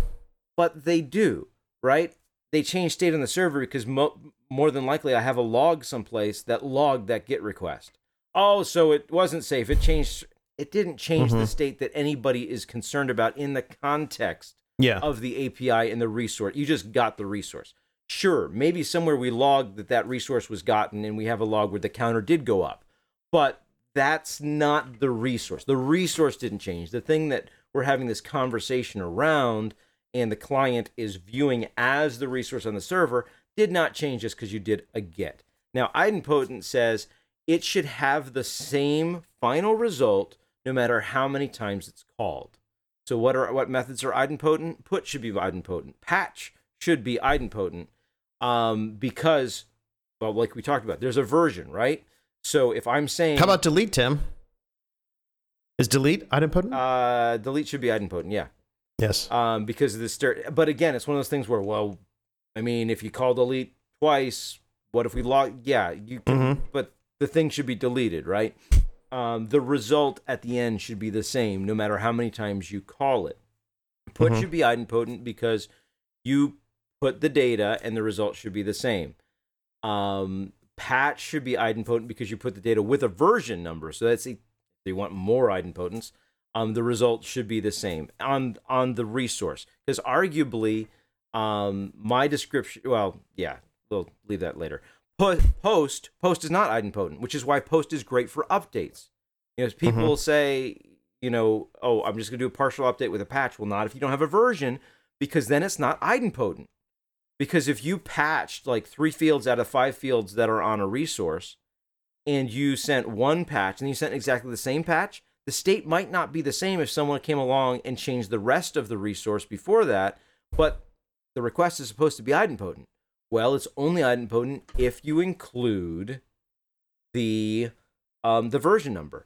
but they do, right? They change state on the server because mo- more than likely I have a log someplace that logged that get request. Oh, so it wasn't safe. It changed. It didn't change the Mhm. state that anybody is concerned about in the context Yeah. of the API and the resource. You just got the resource. Sure, maybe somewhere we logged that that resource was gotten and we have a log where the counter did go up. But that's not the resource. The resource didn't change. The thing that we're having this conversation around and the client is viewing as the resource on the server did not change just because you did a get. Now, idempotent says it should have the same final result no matter how many times it's called. So what are what methods are idempotent? Put should be idempotent. Patch should be idempotent um, because, well, like we talked about, there's a version, right? So if I'm saying How about delete, Tim? Is delete idempotent? uh, delete should be idempotent, yeah, yes. um, because of the stir. But again, it's one of those things where, well, I mean, if you call delete twice, what if we log? Yeah, you can, Mhm. but the thing should be deleted, right? Um, the result at the end should be the same, no matter how many times you call it. Put Mhm. should be idempotent because you put the data and the result should be the same. Um, patch should be idempotent because you put the data with a version number. So that's if you want more idempotence, um, the result should be the same on on the resource because arguably, um, my description. Well, yeah, we'll leave that later. Post post is not idempotent, which is why post is great for updates. You know, people mm-hmm. say, you know, oh, I'm just gonna do a partial update with a patch. Well, not if you don't have a version, because then it's not idempotent. Because if you patched like three fields out of five fields that are on a resource, and you sent one patch and you sent exactly the same patch, the state might not be the same if someone came along and changed the rest of the resource before that, but the request is supposed to be idempotent. Well, it's only idempotent if you include the um, the version number.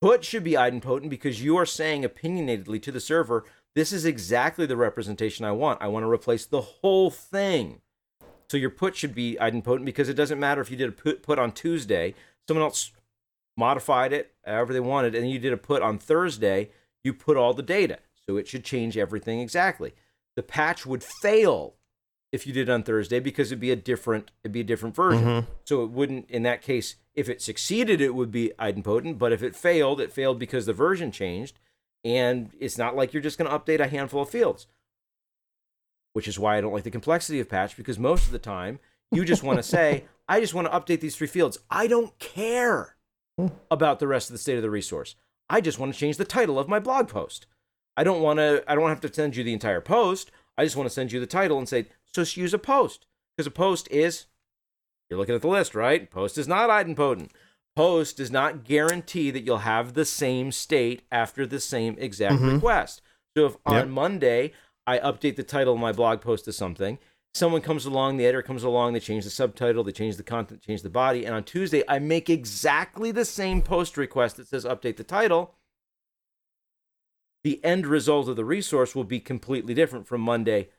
Put should be idempotent because you are saying opinionatedly to the server, this is exactly the representation I want. I want to replace the whole thing. So your put should be idempotent because it doesn't matter if you did a put, put on Tuesday, someone else modified it however they wanted, and you did a put on Thursday, you put all the data. So it should change everything exactly. The patch would fail if you did it on Thursday because it'd be a different it'd be a different version. Mhm. So it wouldn't in that case if it succeeded it would be idempotent, but if it failed, it failed because the version changed and it's not like you're just going to update a handful of fields. Which is why I don't like the complexity of patch because most of the time you just want to say I just want to update these three fields. I don't care about the rest of the state of the resource. I just want to change the title of my blog post. I don't want to I don't have to send you the entire post. I just want to send you the title and say, so just use a post. Because a post is, you're looking at the list, right? Post is not idempotent. Post does not guarantee that you'll have the same state after the same exact Mhm. request. So if on Yep. Monday I update the title of my blog post to something, someone comes along, the editor comes along, they change the subtitle, they change the content, change the body, and on Tuesday I make exactly the same post request that says update the title the end result of the resource will be completely different from Monday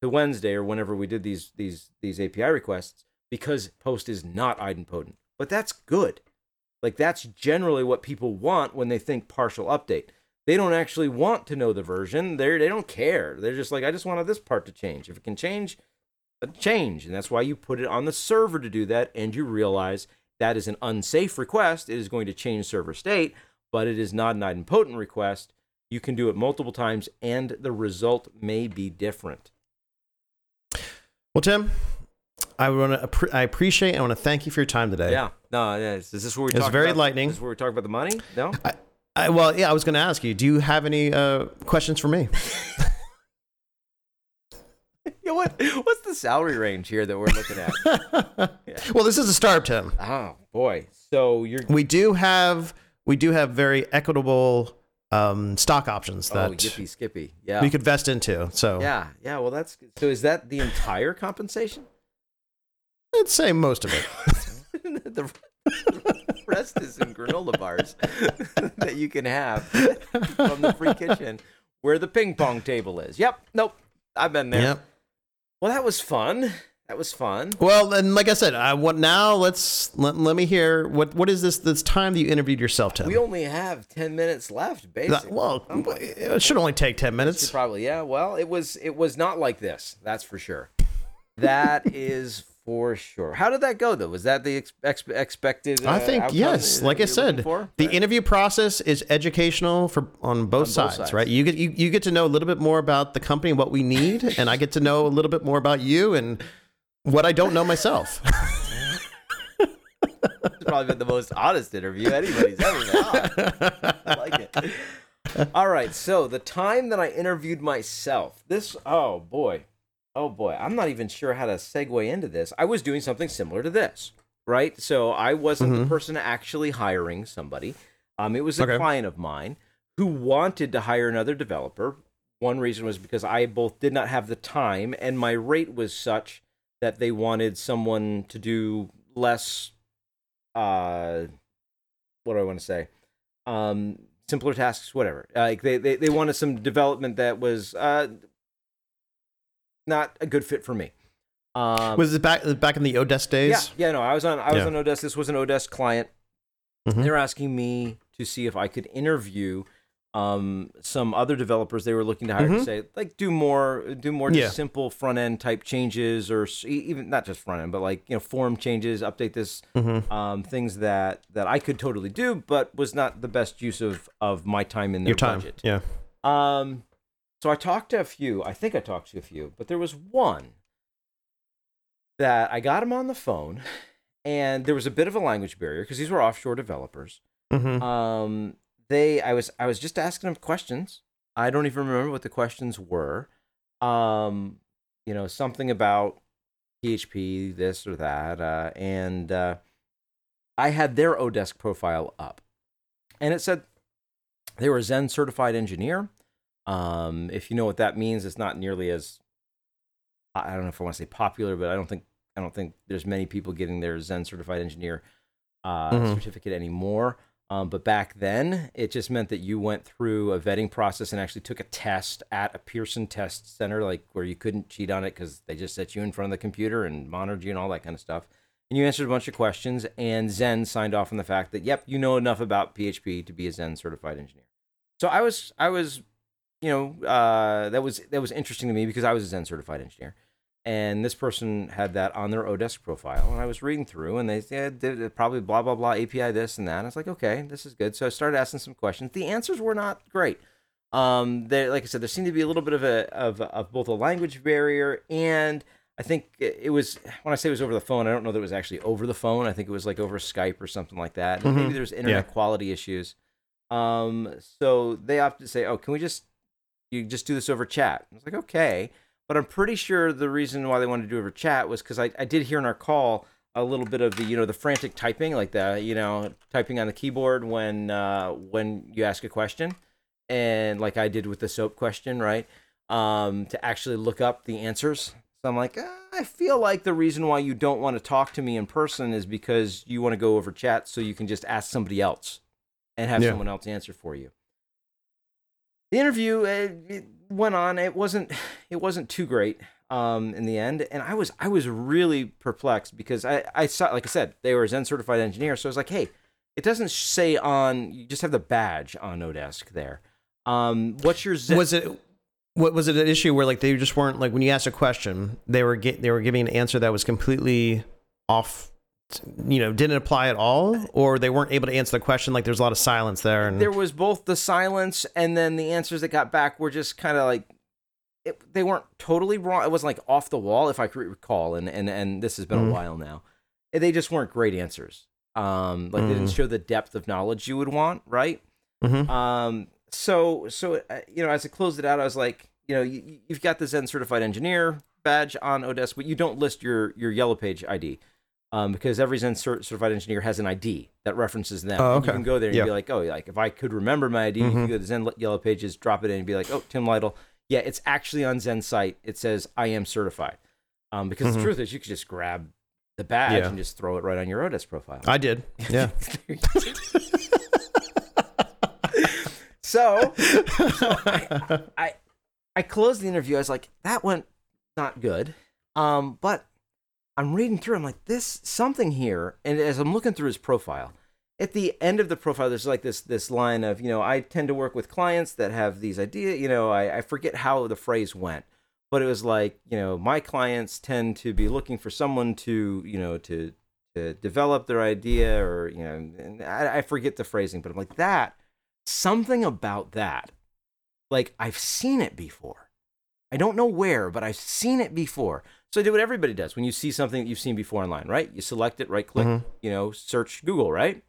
to Wednesday or whenever we did these these these API requests because post is not idempotent. But that's good. Like that's generally what people want when they think partial update. They don't actually want to know the version. They they don't care. They're just like I just wanted this part to change. If it can change, change. And that's why you put it on the server to do that and you realize that is an unsafe request. It is going to change server state, but it is not an idempotent request. You can do it multiple times and the result may be different. Well, Tim, I want to. I appreciate. and I want to thank you for your time today. Yeah. No, yeah. Is this where we It's very about, lightning. Is this where we talk about the money? No? I, I, well, yeah. I was going to ask you. Do you have any uh, questions for me? yeah, what what's the salary range here that we're looking at? Well, this is a startup, Tim. oh boy. So you're We do have we do have very equitable um, stock options Oh that yippee skippy. Yeah. we could vest into. So yeah, yeah. Well that's good. so is that the entire compensation? I'd say most of it. The- rest is in granola bars that you can have from the free kitchen where the ping pong table is. Yep. Nope. I've been there. Yep. Well, that was fun. That was fun. Well, and like I said, I want now. Let's let, let me hear what what is this this time that you interviewed yourself, Tim? We only have 10 minutes left, That- basically. well, Oh it should only take ten minutes. Probably, yeah. Well, it was it was not like this. That's for sure. That is for sure. How did that go though? Was that the ex- ex- expected? Uh, I think yes. Like I said, the Right. interview process is educational for on both, both sides, sides. right? You get you, you get to know a little bit more about the company, and what we need, and I get to know a little bit more about you and what I don't know myself. It's probably been the most honest interview anybody's ever had. I like it. All right, so the time that I interviewed myself, this oh boy, oh boy, I'm not even sure how to segue into this. I was doing something similar to this, right? So I wasn't the person actually hiring somebody. Um, it was a Okay. client of mine who wanted to hire another developer. One reason was because I both did not have the time, and my rate was such that they wanted someone to do less uh what do I want to say? Um simpler tasks, whatever. Like they, they, they wanted some development that was uh not a good fit for me. Um was it back back in the Odesk days? yeah, yeah. no, I was on I was Yeah. on Odesk. This was an Odesk client. Mhm. They were asking me to see if I could interview um some other developers they were looking to hire to Mhm. say like do more do more just Yeah. simple front end type changes or even not just front end but like you know form changes update this Mhm. um things that that I could totally do but was not the best use of of my time in their Your time, budget. yeah. Um, so I talked to a few. I think I talked to a few, but there was one that I got him on the phone, and there was a bit of a language barrier because these were offshore developers. hmm Um, they, I was, I was just asking them questions. I don't even remember what the questions were. Um, you know, something about PHP, this or that, uh, and uh, I had their Odesk profile up, and it said they were a Zend certified engineer. Um, if you know what that means, it's not nearly as I don't know if I want to say popular, but I don't think I don't think there's many people getting their Zend certified engineer uh, Mhm. certificate anymore. Um, but back then, it just meant that you went through a vetting process and actually took a test at a Pearson test center, like where you couldn't cheat on it because they just set you in front of the computer and monitored you and all that kind of stuff. And you answered a bunch of questions, and Zend signed off on the fact that, yep, you know enough about PHP to be a Zend certified engineer. So I was, I was, you know, uh, that was that was interesting to me because I was a Zend certified engineer, and this person had that on their Odesk profile, and I was reading through, and they said did probably blah blah blah API this and that. I was like, okay, this is good. So I started asking some questions. The answers were not great. Um, there, like I said, there seemed to be a little bit of a of, of both a language barrier and I think it was when I say it was over the phone. I don't know that it was actually over the phone. I think it was like over Skype or something like that. And Maybe there's internet Yeah. quality issues. Um, so they opted to say, "Oh, can we just you just do this over chat?" I was like, "Okay," but I'm pretty sure the reason why they wanted to do it over chat was because I, I did hear in our call a little bit of the you know the frantic typing, like the you know typing on the keyboard when uh, when you ask a question, and like I did with the soap question, right? Um, to actually look up the answers. So I'm like, "Ah, I feel like the reason why you don't want to talk to me in person is because you want to go over chat so you can just ask somebody else and have Yeah. someone else answer for you. The interview uh, it went on. It wasn't it wasn't too great um, in the end, and I was I was really perplexed because I I saw like I said they were Zend certified engineer, so I was like, hey, it doesn't say on you just have the badge on Odesk there. Um, what's your Zend? Was it what was it an issue where like they just weren't like when you asked a question they were get, they were giving an answer that was completely off you know didn't apply at all or they weren't able to answer the question like there's a lot of silence there and there was both the silence and then the answers that got back were just kind of like it, they weren't totally wrong. It wasn't like off the wall, if I could recall, and and and this has been Mhm. a while now. They just weren't great answers. Um, like they didn't Mhm. show the depth of knowledge you would want, right? Mhm. Um, so so uh, you know, as I closed it out, I was like, you know, you, you've got the Zend certified engineer badge on Odesk, but you don't list your your yellow page ID. Um, because every Zend cert- certified engineer has an ID that references them. Oh, And You can go there and Yeah. be like, oh, like if I could remember my ID, you Mhm. can go to Zend yellow pages, drop it in, and be like, oh, Tim Lytle. Yeah, it's actually on Zend site. It says I am certified. Um, because the Mhm. truth is, you could just grab the badge Yeah. and just throw it right on your Odesk profile. I did. Yeah. so, so I, I I closed the interview. I was like, that went not good. Um, but I'm reading through. I'm like, this something here. And as I'm looking through his profile, at the end of the profile, there's like this this line of, you know, I tend to work with clients that have these ideas. You know, I, I forget how the phrase went, but it was like, you know, my clients tend to be looking for someone to, you know, to to develop their idea, or you know, I, I forget the phrasing, but I'm like that. Something about that, like I've seen it before. I don't know where, but I've seen it before. So I did what everybody does when you see something that you've seen before online, right? You select it, right click, Mhm. you know, search Google, right?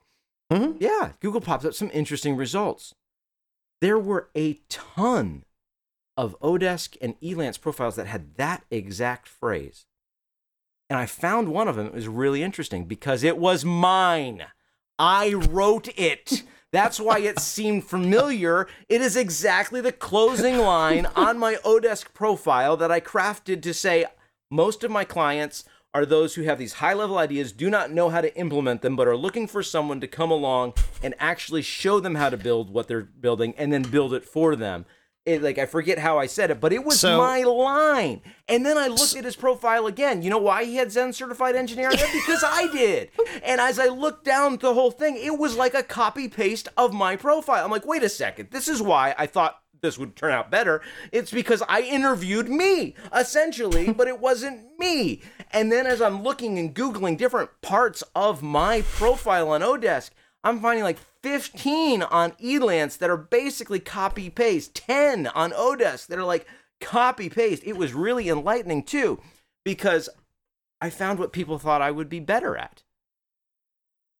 Mhm. Yeah, Google pops up some interesting results. There were a ton of Odesk and Elance profiles that had that exact phrase. And I found one of them. It was really interesting because it was mine. I wrote it. That's why it seemed familiar. It is exactly the closing line on my Odesk profile that I crafted to say most of my clients are those who have these high level ideas, do not know how to implement them, but are looking for someone to come along and actually show them how to build what they're building and then build it for them. It, like I forget how I said it, but it was So- my line. And then I looked at his profile again. You know why he had Zend certified engineer? Yeah, because I did. And as I looked down the whole thing, it was like a copy paste of my profile. I'm like, wait a second. This is why I thought this would turn out better. It's because I interviewed me, essentially, but it wasn't me. And then as I'm looking and Googling different parts of my profile on Odesk, I'm finding like 15 on Elance that are basically copy paste, 10 on Odesk that are like copy paste. It was really enlightening too, because I found what people thought I would be better at.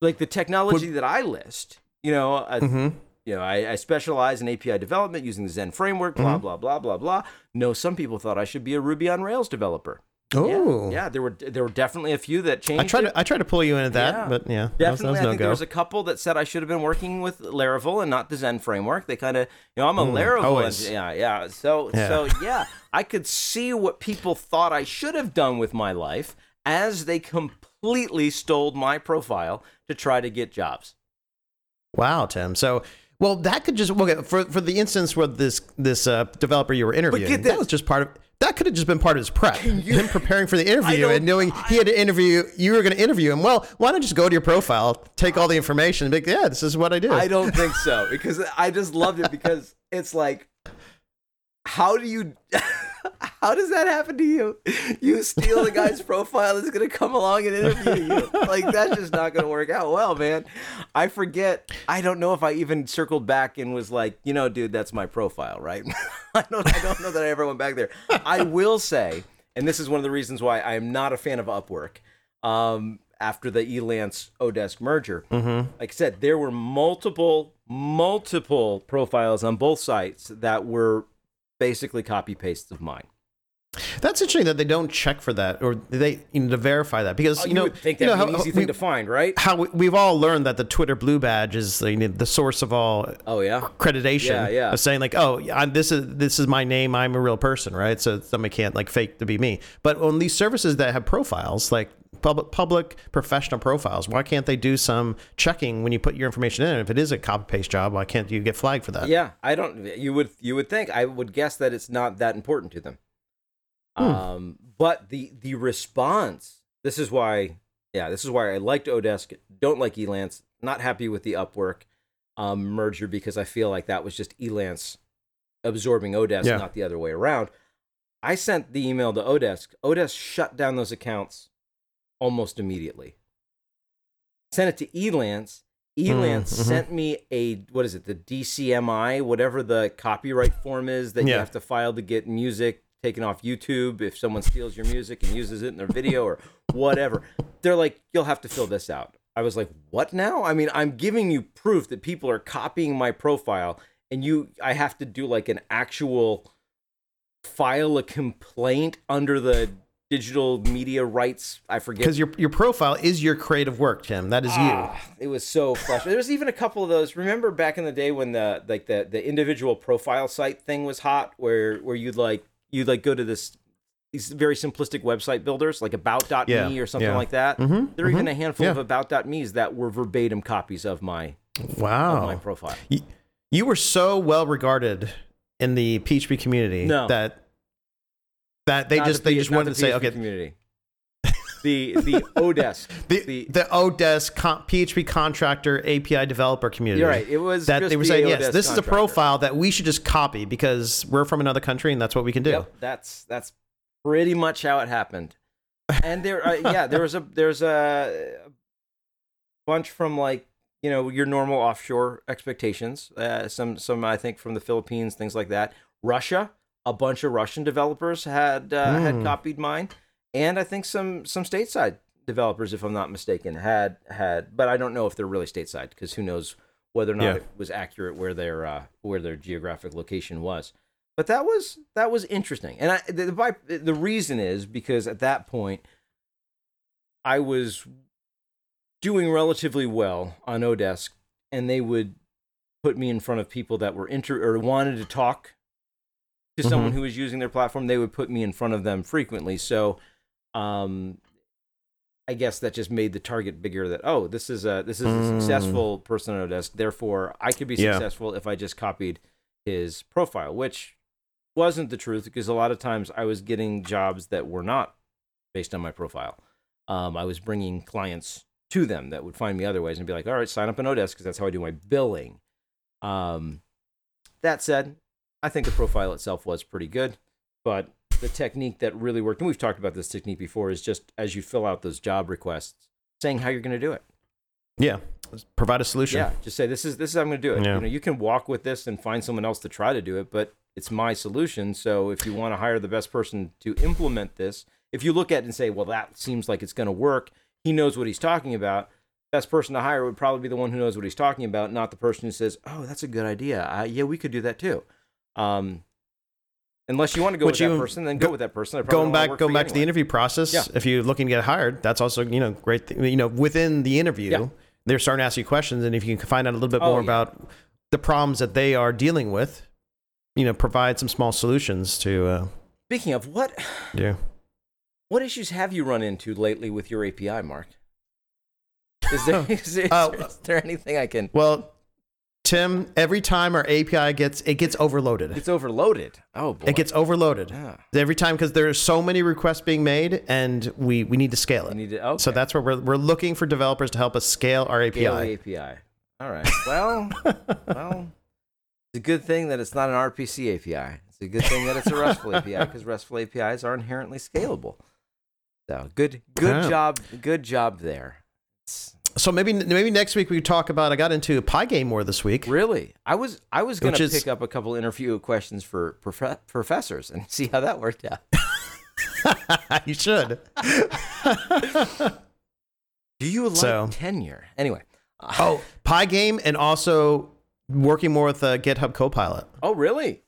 Like the technology that I list, you know, uh, Mhm. You know, I, I specialize in API development using the Zend framework, blah, Mm-hmm. blah, blah, blah, blah. No, some people thought I should be a Ruby on Rails developer. Oh. Yeah, yeah, there were there were definitely a few that changed. I tried it. to I tried to pull you into that, Yeah. but yeah, that was, that Definitely, was I no think go. there was a couple that said I should have been working with Laravel and not the Zend framework. They kind of, you know, I'm a Laravel, Mm, always. engi- yeah, yeah. So, Yeah. so yeah, I could see what people thought I should have done with my life as they completely stole my profile to try to get jobs. Wow, Tim. So, well, that could just okay for for the instance where this this uh, developer you were interviewing. That this. was just part of. That could have just been part of his prep. Him preparing for the interview and knowing he had to interview you were going to interview him. Well, why not just go to your profile, take all the information, and be like, yeah, this is what I do. I don't think so because I just loved it because it's like, how do you, how does that happen to you? You steal the guy's profile that's gonna come along and interview you. Like that's just not gonna work out well, man. I forget. I don't know if I even circled back and was like, you know, dude, that's my profile, right? I don't. I don't know that I ever went back there. I will say, and this is one of the reasons why I am not a fan of Upwork. Um, after the Elance Odesk merger, like I said, there were multiple, multiple profiles on both sites that were basically copy pastes of mine. That's interesting that they don't check for that or they you know, to verify that because Oh, you you know would think you know an how- easy we- thing to find, right? how we, we've all learned that the Twitter blue badge is the, you know, the source of all Oh yeah. accreditation Yeah, yeah. of saying like, oh, I'm, this is this is my name. I'm a real person, right? So somebody can't like fake to be me. But on these services that have profiles, like public public professional profiles, why can't they do some checking when you put your information in? If it is a copy paste job, why can't you get flagged for that? Yeah, I don't. You would you would think I would guess that it's not that important to them. Hmm. Um, but the the response. This is why. Yeah, this is why I liked Odesk. Don't like Elance. Not happy with the Upwork um, merger because I feel like that was just Elance absorbing Odesk, Yeah. not the other way around. I sent the email to Odesk. Odesk shut down those accounts almost immediately. Sent it to Elance. Elance mhm. sent me a what is it? The DCMI, whatever the copyright form is that you have to file to get music taken off YouTube if someone steals your music and uses it in their video or whatever. They're like, you'll have to fill this out. I was like, what now? I mean, I'm giving you proof that people are copying my profile and you I have to do like an actual file a complaint under the digital media rights. I forget Because your your profile is your creative work, Tim. That is Ah, it was so frustrating. There was even a couple of those. Remember back in the day when the like the the individual profile site thing was hot, where where you'd like you'd like go to this these very simplistic website builders like about.me Yeah, or something yeah. like that. Mhm, There are even mhm, a handful yeah. of about.me's that were verbatim copies of my of my Wow. profile. You, you were so well regarded in the PHP community No. that that they Not just the they P- just wanted the to say okay community. the the Odesk. the the- the Odesk con- PHP contractor API developer community. You're right. It was that they were the saying yes, this is a profile that we should just copy because we're from another country and that's what we can do. Yep, that's that's pretty much how it happened. And there, uh, yeah, there was a there's a bunch from like you know your normal offshore expectations. Uh, some some I think from the Philippines, things like that. Russia, a bunch of Russian developers had uh, had Hmm. copied mine, and I think some some stateside developers, if I'm not mistaken, had had. But I don't know if they're really stateside because who knows whether or not Yeah. it was accurate where their uh, where their geographic location was. But that was that was interesting, and I, the, the the reason is because at that point I was doing relatively well on Odesk, and they would put me in front of people that were inter or wanted to talk to someone Mhm. who was using their platform. They would put me in front of them frequently, so um, I guess that just made the target bigger. That oh, this is a this is a Mm. successful person on Odesk, therefore I could be Yeah. successful if I just copied his profile, which wasn't the truth because a lot of times I was getting jobs that were not based on my profile. Um, I was bringing clients to them that would find me other ways and be like, all right, sign up in Odesk because that's how I do my billing. Um, that said, I think the profile itself was pretty good, but the technique that really worked, and we've talked about this technique before, is just as you fill out those job requests, saying how you're going to do it. Yeah. Provide a solution. Yeah, just say this is this is how I'm going to do it. Yeah. You know, you can walk with this and find someone else to try to do it, but it's my solution. So if you want to hire the best person to implement this, if you look at it and say, well, that seems like it's going to work, he knows what he's talking about. Best person to hire would probably be the one who knows what he's talking about, not the person who says, "Oh, that's a good idea. Uh, yeah, we could do that too." Um, unless you want to go with that you- person, then go, go- with that person. Going back, going back to the interview process. Yeah. If you're looking to get hired, that's also you know great. Thing, you know, within the interview, Yeah. they're starting to ask you questions, and if you can find out a little bit Oh, more yeah. about the problems that they are dealing with, you know, provide some small solutions to uh, Speaking of what, do. what issues have you run into lately with your API, Mark? Is there, is there, Uh, is there anything I can? Well, Tim, every time our API gets it gets overloaded. It's overloaded. Oh boy. It gets overloaded Yeah. every time because there are so many requests being made, and we we need to scale it. need to. Okay. So that's where we're we're looking for developers to help us scale our API. Scale API. All right. Well, well, it's a good thing that it's not an RPC API. It's a good thing that it's a RESTful API because RESTful APIs are inherently scalable. So good, good Yeah. job, good job there. It's- So maybe maybe next week we could talk about. I got into pie Pygame more this week. really, I was I was Which is- pick up a couple interview questions for prof- professors and see how that worked out. you should. Do you like So- tenure? Anyway. Oh, Pygame, and also working more with uh, GitHub Copilot. Oh, really?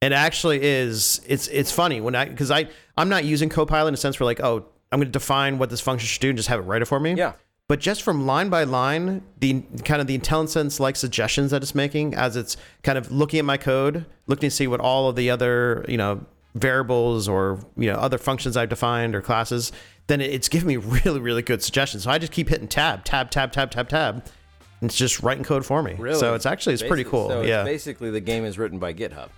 It actually is. It's it's funny when I because I I'm not using Copilot in a sense where like oh I'm going to define what this function should do and just have it write it for me. Yeah. But just from line by line, the kind of the IntelliSense like suggestions that it's making as it's kind of looking at my code, looking to see what all of the other you know variables or you know other functions I've defined or classes, then it's giving me really really good suggestions. So I just keep hitting tab tab tab tab tab tab. And it's just writing code for me. Really? So it's actually it's pretty cool. So it's yeah. basically, the game is written by GitHub.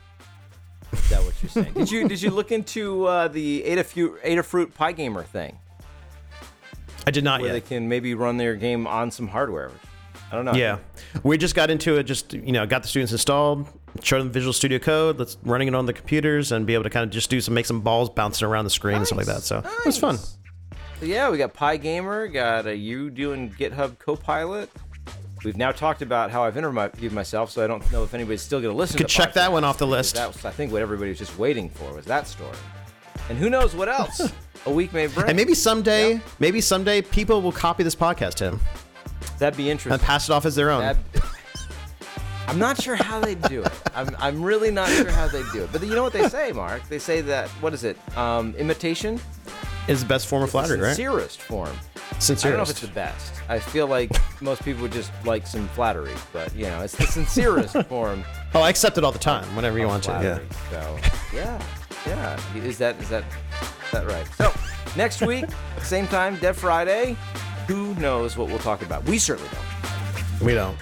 Is that what you're saying? did you did you look into uh, the Adafruit Adafruit Pygamer thing, I did not where yet. they can maybe run their game on some hardware? I don't know. Yeah, we just got into it. Just you know, got the students installed, showed them Visual Studio Code. Let's running it on the computers and be able to kind of just do some make some balls bouncing around the screen and stuff like that. So it was fun. Yeah, we got Pygamer, got uh, you doing GitHub Copilot. We've now talked about how I've interviewed myself, so I don't know if anybody's still going to listen. Could to check that one off the list. That was, I think, what everybody was just waiting for was that story. And who knows what else a week may bring. And maybe someday, Yeah. maybe someday people will copy this podcast, Tim, that'd be interesting. and pass it off as their own. I'm not sure how they do it. I'm, I'm really not sure how they do it. But you know what they say, Mark? They say that what is it? Um, imitation, is the best form of flattery, right? sincerest form. I Sincerest. don't know if it's the best. I feel like most people would just like some flattery, but you know, it's the sincerest form. oh, I accept it all the time, whenever you want to. Yeah. So yeah, yeah. Is that is that that right. So next week, same time, Dead Friday. Who knows what we'll talk about? We certainly don't. We don't.